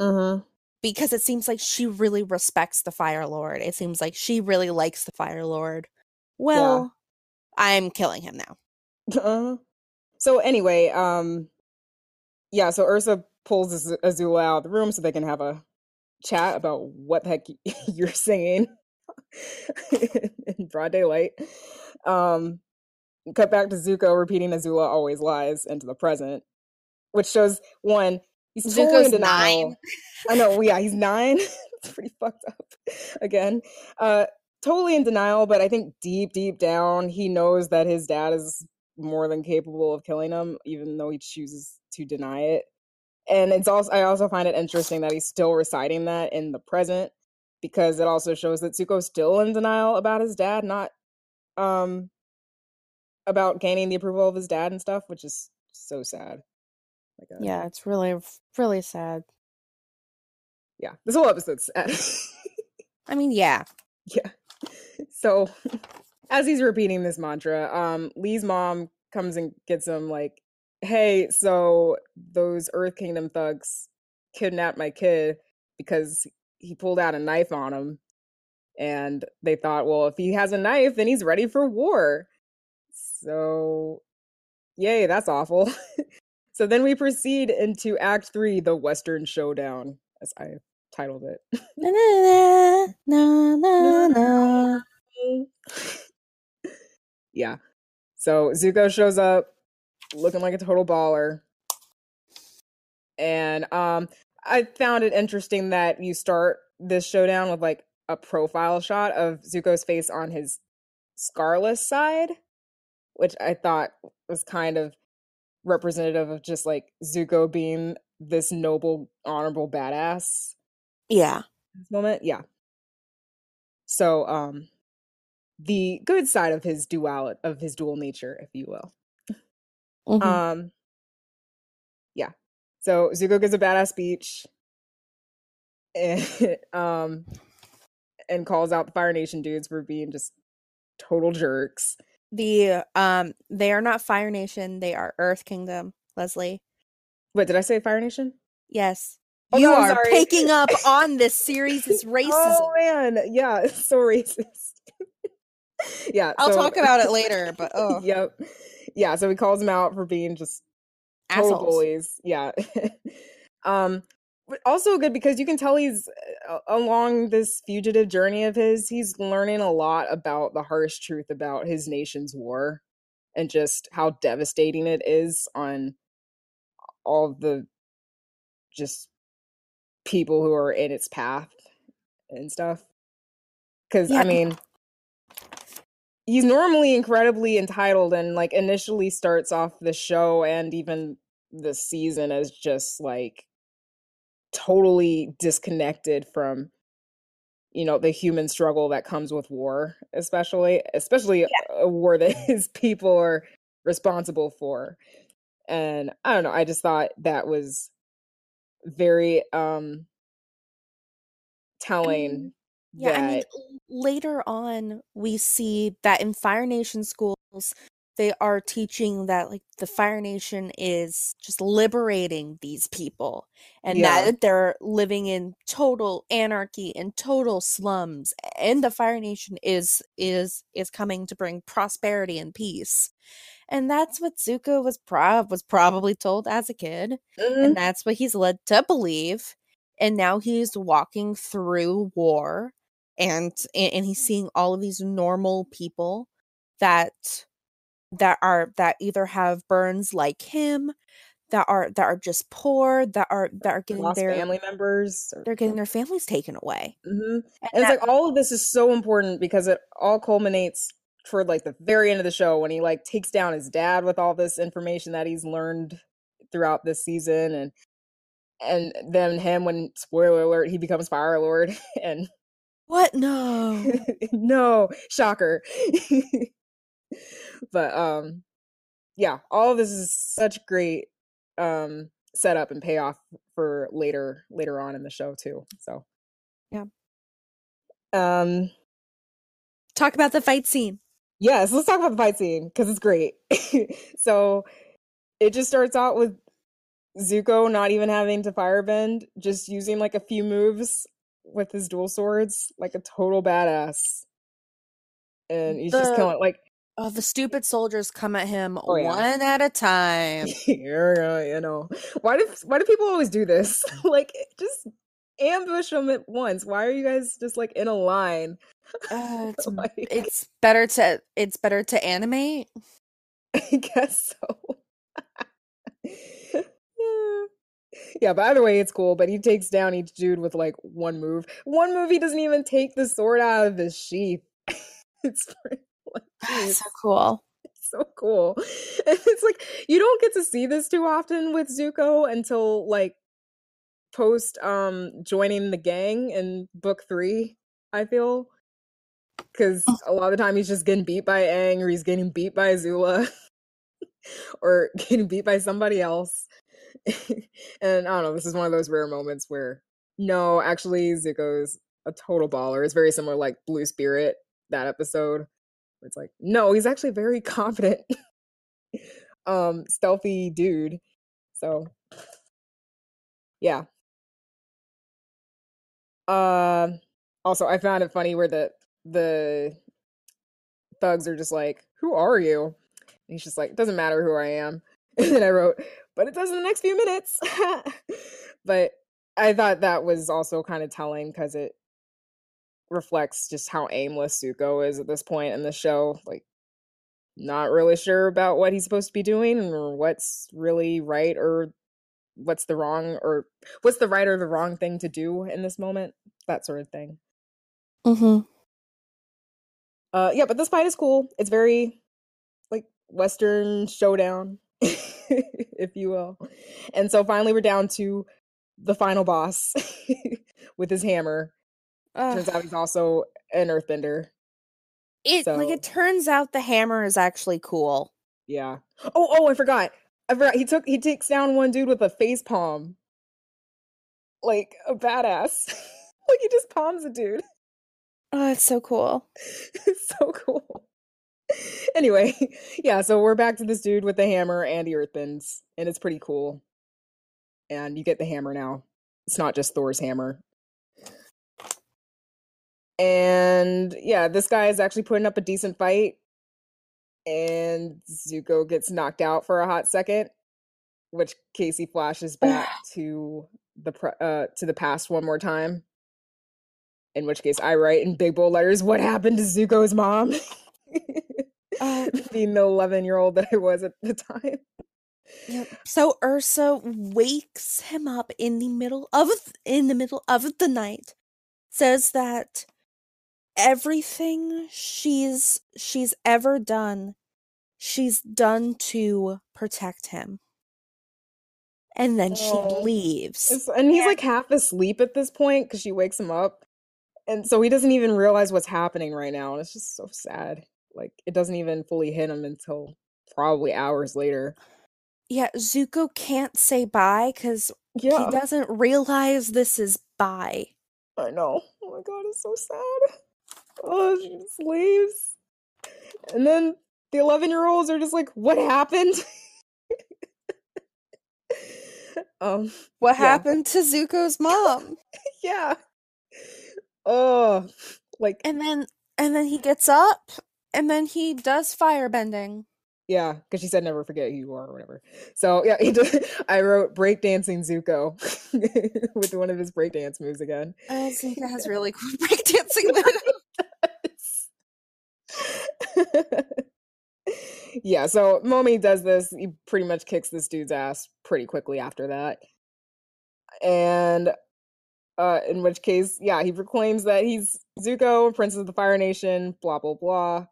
Mhm. because it seems like she really respects the fire lord. It seems like she really likes the fire lord. Well i'm killing him now. Uh-huh. So anyway, um, yeah. So Ursa pulls Az- Azula out of the room so they can have a chat about what the heck <laughs> you're singing <laughs> in broad daylight. Um, cut back to Zuko repeating Azula always lies into the present, which shows one he's totally Zuko's in denial. nine. I know, yeah, he's nine. <laughs> it's pretty fucked up. <laughs> Again, uh, totally in denial, but I think deep, deep down, he knows that his dad is more than capable of killing him, even though he chooses to deny it. And it's also, I also find it interesting that he's still reciting that in the present, because it also shows that Zuko's still in denial about his dad, not um about gaining the approval of his dad and stuff, which is so sad. Like, uh, Yeah, it's really, really sad. yeah. This whole episode's sad. <laughs> I mean, yeah. yeah. So, <laughs> as he's repeating this mantra, um, Lee's mom comes and gets him like, "Hey, so those Earth Kingdom thugs kidnapped my kid because he pulled out a knife on him." And they thought, well, if he has a knife, then he's ready for war. So, yay, that's awful. <laughs> so then we proceed into Act Three, the Western Showdown, as I titled it. Na na na na na. yeah. So Zuko shows up looking like a total baller. And um I found it interesting that you start this showdown with like a profile shot of Zuko's face on his scarless side, which I thought was kind of representative of just like Zuko being this noble, honorable badass Yeah. this moment. Yeah. So um the good side of his dual of his dual nature, if you will. Mhm. Um. So Zuko gives a badass speech and <laughs> um and calls out the Fire Nation dudes for being just total jerks. the um, they are not Fire Nation. They are Earth Kingdom. Leslie. Wait, did I say Fire Nation? Yes. Oh, you no, are sorry. picking up <laughs> on this series' racism. Oh man, yeah, it's <laughs> so racist. yeah, I'll so- talk about it later, but oh, yep. Yeah, so he calls him out for being just total assholes. bullies. Yeah. <laughs> um but also good because you can tell he's uh, along this fugitive journey of his, he's learning a lot about the harsh truth about his nation's war and just how devastating it is on all the just people who are in its path and stuff. Cuz Yeah. I mean he's normally incredibly entitled and like initially starts off the show and even the season as just like totally disconnected from you know the human struggle that comes with war especially especially a war that <laughs> his people are responsible for. And i don't know i just thought that was very um telling Yeah, I mean, later on, we see that in Fire Nation schools, they are teaching that like the Fire Nation is just liberating these people, and Yeah. that they're living in total anarchy and total slums, and the Fire Nation is is is coming to bring prosperity and peace. And that's what Zuko was prob was probably told as a kid Mhm. and that's what he's led to believe and now he's walking through war and and he's seeing all of these normal people that that are that either have burns like him that are that are just poor that are that are getting lost their family members or- they're getting their families taken away Mhm. and, And it's like all of this is so important because it all culminates toward like the very end of the show when he like takes down his dad with all this information that he's learned throughout this season and and then him when spoiler alert he becomes fire lord <laughs> and what? No. <laughs> No shocker. <laughs> But um yeah all of this is such great um setup and payoff for later later on in the show too so. Yeah. um talk about the fight scene. Yes, let's talk about the fight scene because it's great. <laughs> so it just starts out with Zuko not even having to firebend, just using like a few moves with his dual swords, like a total badass. And he's just The- killing like oh the stupid soldiers come at him Oh, yeah. one at a <laughs> time yeah, you know. Why do why do people always do this? <laughs> like just ambush them at once. Why are you guys just like in a line? uh, <laughs> it's Like- it's better to it's better to animate I guess so. yeah. Yeah, by the way, it's cool. But he takes down each dude with like one move. One move, he doesn't even take the sword out of his sheath. <laughs> it's pretty- <sighs> like, so cool so <laughs> cool. And it's like you don't get to see this too often with Zuko until like post um joining the gang in book three, I feel. Because a lot of the time he's just getting beat by Aang or he's getting beat by Zula <laughs> or getting beat by somebody else. <laughs> and I don't know, this is one of those rare moments where no, actually Zuko's a total baller. It's very similar like Blue Spirit, that episode. It's like, no, he's actually very <laughs> confident. um, stealthy dude. So yeah. Uh also I found it funny where the the thugs are just like, Who are you? And he's just like, Doesn't matter who I am. <laughs> And then I wrote, But it does in the next few minutes. <laughs> but I thought that was also kind of telling because it reflects just how aimless Zuko is at this point in the show. Like, not really sure about what he's supposed to be doing or what's really right or what's the wrong or what's the right or the wrong thing to do in this moment. That sort of thing. Mm-hmm. Uh, yeah, but this fight is cool. It's very like Western showdown, <laughs> <laughs> if you will. And so finally, we're down to the final boss <laughs> with his hammer. Turns out he's also an earthbender. It like it turns out the hammer is actually cool. Yeah. Oh, oh, I forgot. I forgot. He took he takes down one dude with a face palm. Like a badass. <laughs> like he just palms a dude. Oh, it's so cool. it's so cool. <laughs> Anyway, yeah, so we're back to this dude with the hammer and the earthbends, and it's pretty cool. And you get the hammer now. It's not just Thor's hammer. And yeah, this guy is actually putting up a decent fight. And Zuko gets knocked out for a hot second, which Casey flashes <sighs> back to the pre- uh to the past one more time. In which case I write in big bold letters, what happened to Zuko's mom? <laughs> Uh, <laughs> Being the 11 year old that I was at the time. Yep. So Ursa wakes him up in the middle of in the middle of the night. Says that everything she's she's ever done, she's done to protect him. And then she Oh. leaves. And he's Yeah. like half asleep at this point because she wakes him up. And so he doesn't even realize what's happening right now. And it's just so sad. Like it doesn't even fully hit him until probably hours later. Yeah, Zuko can't say bye because Yeah. he doesn't realize this is bye. I know. Oh my god, it's so sad. Oh, she just leaves. And then the 11 year olds are just like, what happened? <laughs> um, What Yeah. happened to Zuko's mom? <laughs> yeah. Oh, like, and then and then he gets up and then he does firebending. yeah, because she said never forget who you are or whatever. So, yeah, <laughs> he did, I wrote breakdancing Zuko <laughs> with one of his breakdance moves again. Oh, Zuko has really <laughs> cool breakdancing. yeah, so Momi does this. He pretty much kicks this dude's ass pretty quickly after that. And uh in which case, yeah, he proclaims that he's Zuko, Prince of the Fire Nation, blah blah blah.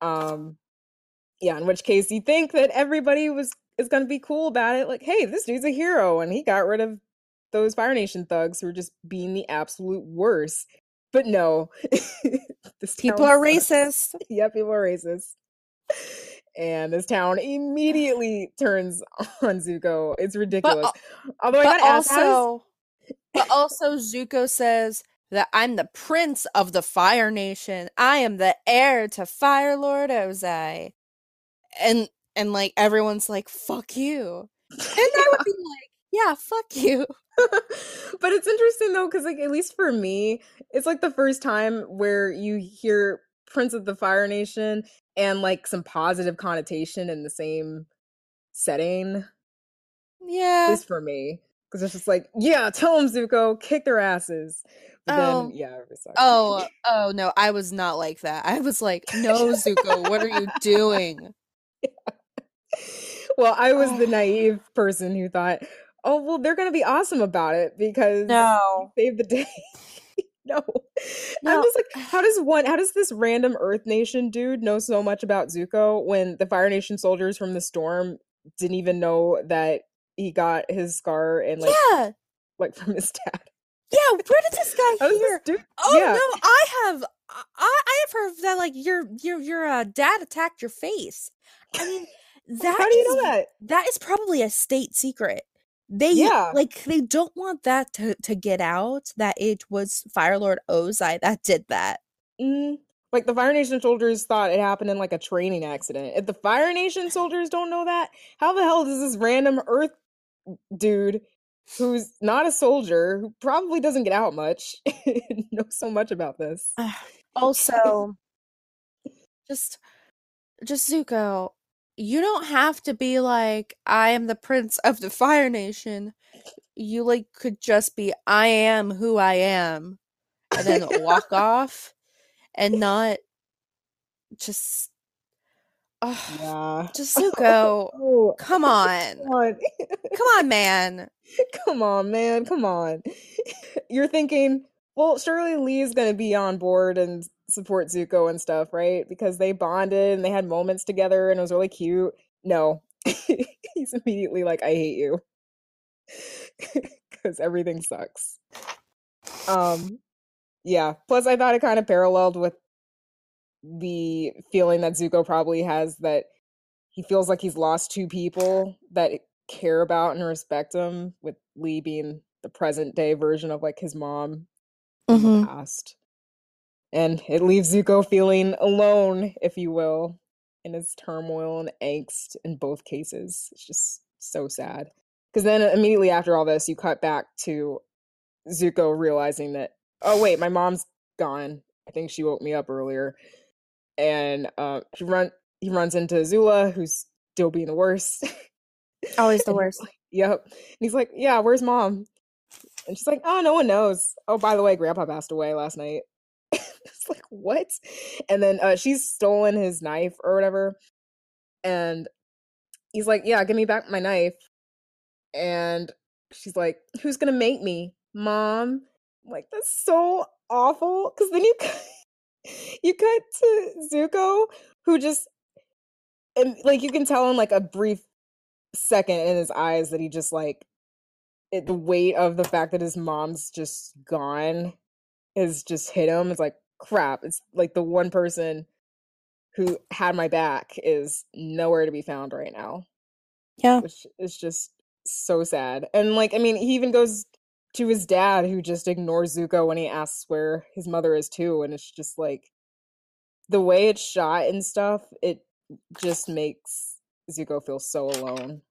Um yeah, in which case you think that everybody was is gonna be cool about it, like, hey, this dude's a hero, and he got rid of those Fire Nation thugs who were just being the absolute worst. But no. <laughs> this People are sucks. racist. <laughs> yeah, people are racist. And this town immediately <sighs> turns <laughs> on Zuko. It's ridiculous. al- Although I gotta ask, how but also Zuko says that I'm the prince of the Fire Nation. I am the heir to Fire Lord Ozai. And and like everyone's like, fuck you. And I would be <laughs> like, yeah, fuck you. <laughs> but it's interesting though, because like at least for me, it's like the first time where you hear Prince of the Fire Nation and like some positive connotation in the same setting. Yeah. At least for me. Because it's just like, yeah, tell them Zuko, kick their asses. But Oh. then, yeah. Oh, oh no, I was not like that. I was like, no, Zuko, what are you doing? <laughs> well, I was the <sighs> naive person who thought, oh, well, they're going to be awesome about it because No. save the day. no. <laughs> No. I'm just like, how does one, how does this random Earth Nation dude know so much about Zuko when the Fire Nation soldiers from the storm didn't even know that he got his scar and like yeah, like from his dad. yeah. Where did this guy <laughs> hear? this? Oh yeah. no, I have I I have heard that like your your your uh, dad attacked your face. I mean <laughs> that How do you is- know that? that is probably a state secret. They Yeah. like they don't want that to, to get out that it was Firelord Ozai that did that. Mm, like the Fire Nation soldiers thought it happened in like a training accident. If the Fire Nation soldiers don't know that, how the hell does this random Earth dude who's not a soldier, who probably doesn't get out much, <laughs> know so much about this? <laughs> also just just Zuko, you don't have to be like I am the prince of the Fire Nation. You like could just be I am who I am and then walk <laughs> off and not just oh, Yeah. just Zuko. <laughs> Oh, Come on. come on. Come on, man. <laughs> Come on, man. Come on. <laughs> You're thinking, well, surely Lee's going to be on board and support Zuko and stuff, right? Because they bonded and they had moments together and it was really cute. No. He's immediately like, I hate you. Because everything sucks. Um, yeah. Plus, I thought it kind of paralleled with the feeling that Zuko probably has that he feels like he's lost two people that care about and respect him, with Lee being the present day version of like his mom in the mm-hmm. past. And it leaves Zuko feeling alone, if you will, in his turmoil and angst in both cases. It's just so sad. Because then immediately after all this, you cut back to Zuko realizing that, oh, wait, my mom's gone. I think she woke me up earlier. And uh, he, run, he runs into Zula, who's still being the worst. Always the <laughs> worst. like- Yep. And he's like, Yeah, where's mom? And she's like, Oh, no one knows. Oh, by the way, grandpa passed away last night. <laughs> it's like, what? And then uh, she's stolen his knife or whatever. And he's like, Yeah, give me back my knife. And she's like, Who's gonna make me? Mom. I'm like, that's so awful. Cause then you <laughs> you cut to Zuko, who just and like you can tell in like a brief second in his eyes that he just like it, the weight of the fact that his mom's just gone has just hit him. It's like crap. It's like the one person who had my back is nowhere to be found right now, Yeah. which is just so sad. And like, I mean, he even goes to his dad who just ignores Zuko when he asks where his mother is too, and it's just like the way it's shot and stuff. It just makes Zuko feel so alone.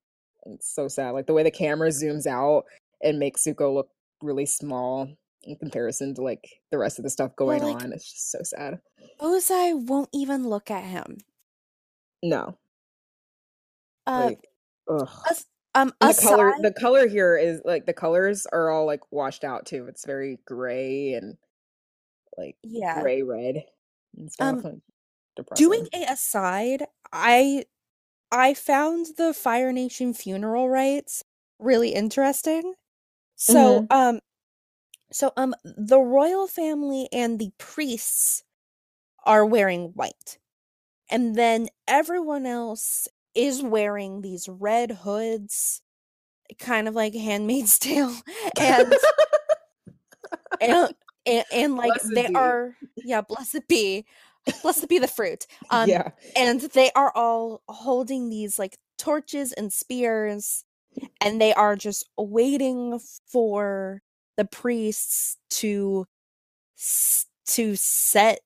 It's so sad. Like the way the camera zooms out and makes Zuko look really small in comparison to like the rest of the stuff going like- on. It's just so sad. Ozai won't even look at him. No. Uh, Like ugh. Um, And the color the color here is like the colors are all like washed out too. It's very gray and like yeah. gray red. Um. Doing a aside, I I found the Fire Nation funeral rites really interesting. So, Mm-hmm. um so um the royal family and the priests are wearing white. And then everyone else is wearing these red hoods, kind of like Handmaid's <laughs> Tale. And and, and, and <laughs> like Blessed they be. are yeah, blessed be. Blessed be the fruit. <laughs> Um yeah. and they are all holding these like torches and spears and they are just waiting for the priests to to set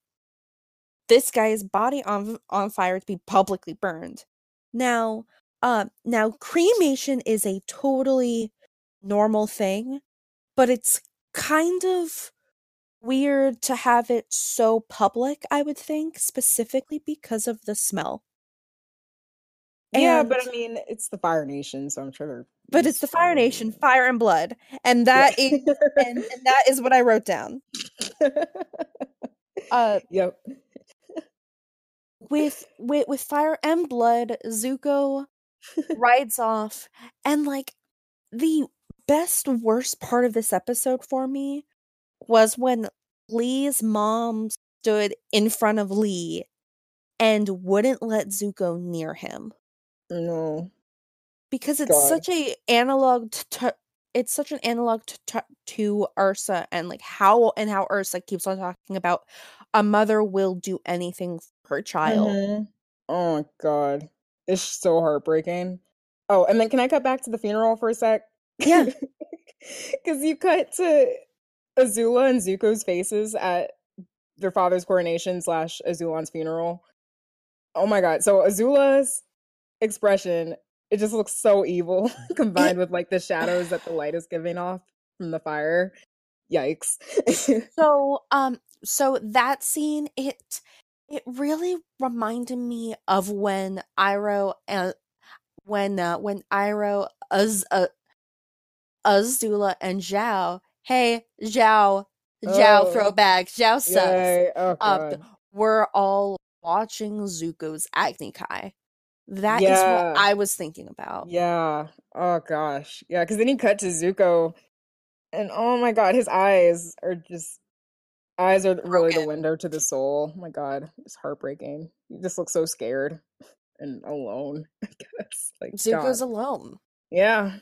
this guy's body on on fire to be publicly burned now uh now cremation is a totally normal thing but it's kind of weird to have it so public i would think specifically because of the smell yeah, but I mean it's the Fire Nation, so I'm sure they're but it's the Fire Nation, fire and blood, and that is and, and that is what I wrote down. <laughs> Uh, yep. With with with fire and blood, Zuko rides off, and like the best worst part of this episode for me was when Lee's mom stood in front of Lee and wouldn't let Zuko near him. No. because it's God. such a analog to, it's such an analog to, to to Ursa and like how and how Ursa keeps on talking about a mother will do anything her child. Mhm. Oh my god. It's so heartbreaking. Oh, and then can I cut back to the funeral for a sec? Yeah. <laughs> Because you cut to Azula and Zuko's faces at their father's coronation slash Azulon's funeral. Oh my god. So Azula's expression, it just looks so evil <laughs> combined with like the shadows that the <sighs> light is giving off from the fire. Yikes. <laughs> So um so that scene it it really reminded me of when Iroh and when uh, when Iroh Az uh, Azula and Zhao hey Zhao Zhao Oh. throwback Zhao Yay. Oh uh, we're all watching Zuko's Agni Kai. That is Yeah. what I was thinking about. Yeah. Oh gosh. Yeah, because then you cut to Zuko, and oh my god, his eyes are just eyes are really the window to the soul. Oh my god, it's heartbreaking. He just looks so scared <laughs> and alone. <laughs> I guess like Zuko's God. alone. yeah,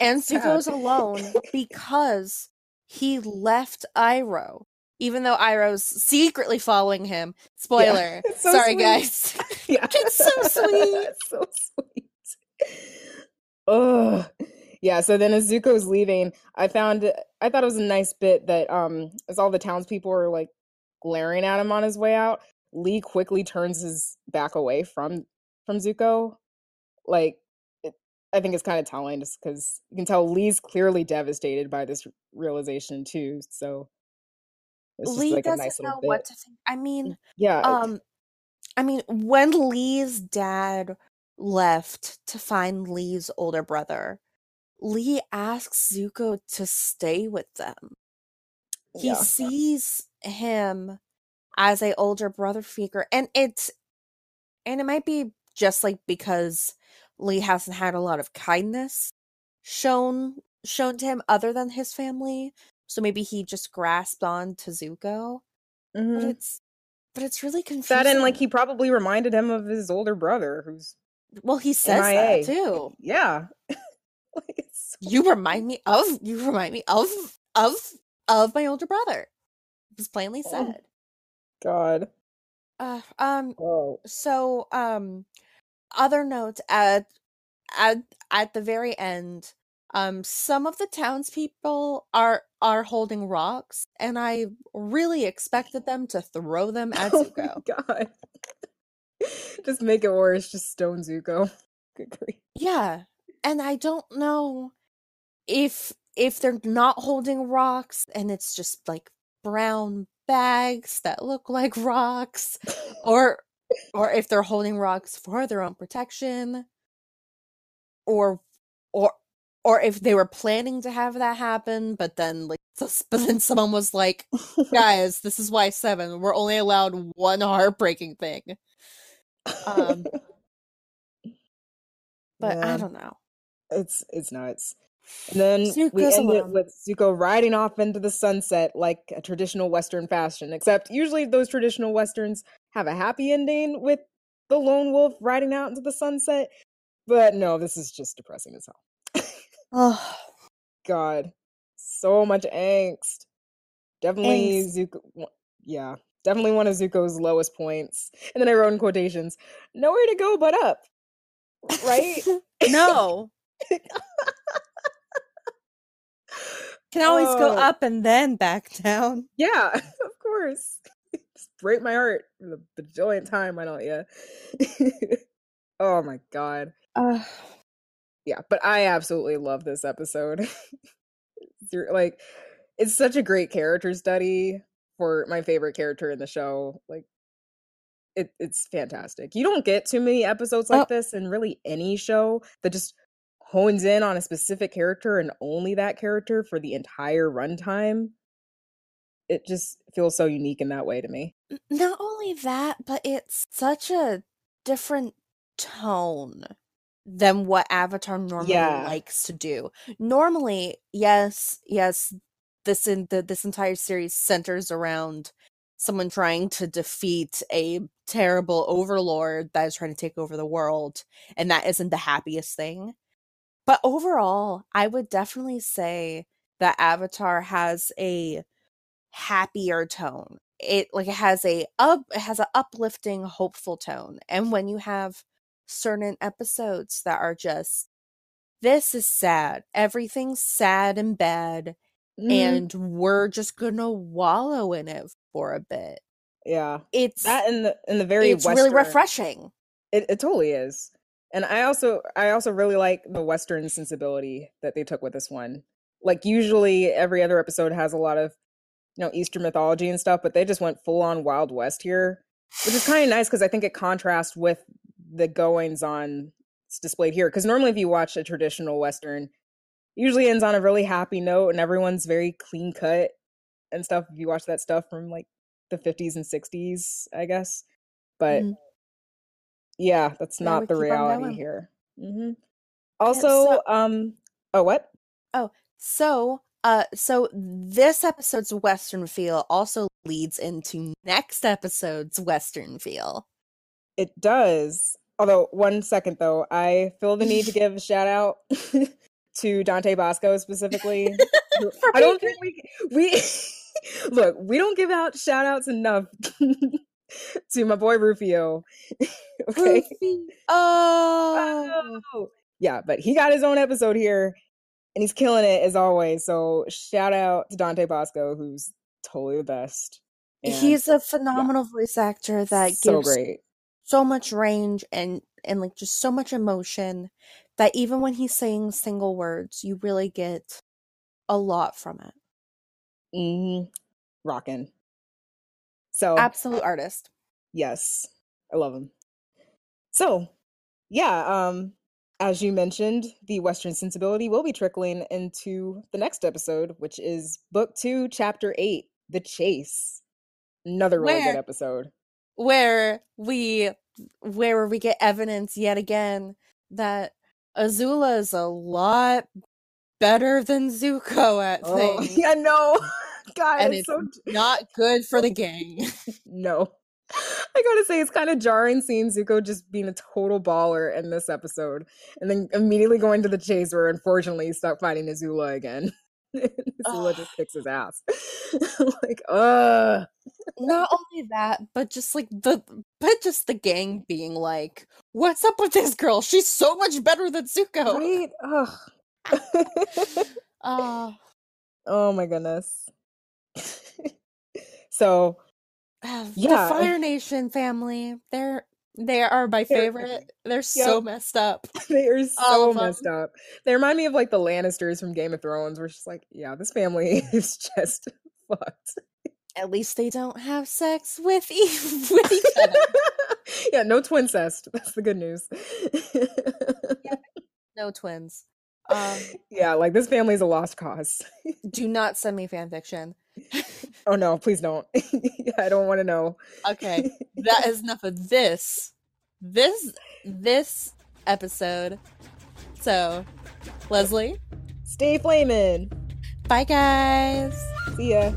And Zuko's sad. alone <laughs> because he left Iroh, Even though Iroh's secretly following him. Spoiler. It's so Sorry, sweet. guys. yeah, It's so sweet. It's so sweet. Ugh. Yeah, so then as Zuko's leaving, I found I thought it was a nice bit that um as all the townspeople were like glaring at him on his way out, Lee quickly turns his back away from from Zuko. Like it, I think it's kind of telling just because you can tell Lee's clearly devastated by this realization too. So it's just Lee like doesn't nice know bit. what to think. I mean, yeah, um I mean, when Lee's dad left to find Lee's older brother, Lee asks Zuko to stay with them. He yeah. sees him as a older brother figure and it's and it might be just like because Lee hasn't had a lot of kindness shown shown to him other than his family. So maybe he just grasped on to Zuko. But Mhm. it's but it's really confusing. That and like he probably reminded him of his older brother, who's well he says MIA. that too. yeah. <laughs> <laughs> like so- You remind me of you remind me of of of my older brother. It was plainly Oh. said. God. Uh, um Oh, so um other notes at at at the very end um some of the townspeople are are holding rocks and i really expected them to throw them <laughs> at oh zuko my God. <laughs> just make it worse. Just stone Zuko. Good grief. yeah and i don't know if if they're not holding rocks and it's just like brown bags that look like <laughs> rocks or or if they're holding rocks for their own protection or or or if they were planning to have that happen but then like <laughs> but then someone was like guys this is why seven we're only allowed one heartbreaking thing. Um, <laughs> but i don't know It's it's nuts. And then we Zuko's end it with Zuko riding off into the sunset like a traditional Western fashion. Except usually those traditional Westerns have a happy ending with the lone wolf riding out into the sunset. But no, this is just depressing as hell. oh <laughs> God, so much angst. Definitely Angst. Zuko. Yeah, definitely one of Zuko's lowest points. And then I wrote in quotations, "Nowhere to go but up." Right? <laughs> no <laughs> can always go Oh. up and then back down yeah, <laughs> of course. Just break my heart for the bajillion time. Why don't you? <laughs> oh my god. uh, Yeah, but I absolutely love this episode. Like, it's such a great character study for my favorite character in the show. Like, it, it's fantastic. You don't get too many episodes like Oh. this in really any show that just hones in on a specific character and only that character for the entire runtime. It just feels so unique in that way to me. Not only that, but it's such a different tone than what Avatar normally Yeah. likes to do. Normally, yes, yes, this in the this entire series centers around someone trying to defeat a terrible overlord that is trying to take over the world, and that isn't the happiest thing. But overall, I would definitely say that Avatar has a happier tone. It like it has a up it has an uplifting, hopeful tone. And when you have certain episodes that are just this is sad. Everything's sad and bad Mhm. and we're just gonna wallow in it for a bit. yeah, It's that in the in the very it's really refreshing. It, it totally is. And I also I also really like the western sensibility that they took with this one. Like usually every other episode has a lot of you know Eastern mythology and stuff, but they just went full on Wild West here, which is kind of nice because I think it contrasts with the goings on displayed here. Because normally if you watch a traditional western, it usually ends on a really happy note and everyone's very clean cut and stuff. If you watch that stuff from like the 50s and 60s, I guess. But Mhm. Yeah, that's Yeah, not the reality here. hmm Yeah, Also, so- um, oh, what? Oh, so, uh, so this episode's Western feel also leads into next episode's Western feel. It does. Although, one second though, I feel the need to <laughs> give a shout out <laughs> to Dante Basco specifically. <laughs> I don't think we we look. We don't give out shout outs enough <laughs> to my boy Rufio. <laughs> okay. Goofy. Oh, Oh, yeah, but he got his own episode here, and he's killing it as always. So shout out to Dante Basco, who's totally the best. And he's a phenomenal voice actor that so gives great. so much range and and like just so much emotion that even when he's saying single words, you really get a lot from it. hmm Rockin'. So Absolute artist. yes, I love him. So yeah, um, as you mentioned, the Western sensibility will be trickling into the next episode, which is book two, chapter eight, The Chase. Another really Where- good episode. where we where we get evidence yet again that Azula is a lot better than Zuko at Oh, <laughs> things. yeah, no. <laughs> God, and it's so not good for the gang. <laughs> no. I gotta say, it's kind of jarring seeing Zuko just being a total baller in this episode, and then immediately going to the chase where unfortunately he's stuck fighting Azula again. <laughs> Azula just kicks his ass. <laughs> like, uh not only that, but just like the but just the gang being like, "What's up with this girl? She's so much better than Zuko." right? Ugh. Uh, oh my goodness. <laughs> so Yeah. the Fire Nation family, they're they are my favorite. They're so Yep. messed up. <laughs> they are so messed up. They remind me of like the Lannisters from Game of Thrones, where it's just like, yeah, this family <laughs> is just fucked. At least they don't have sex with e- with each other. yeah, no twincest. That's the good news. No twins. Um, yeah, like this family is a lost cause. do not send me fan fiction. <laughs> oh no, please don't. <laughs> I don't want to know. Okay, <laughs> that is enough of this. This this episode. So, Leslie, Stay flaming. bye guys. See ya.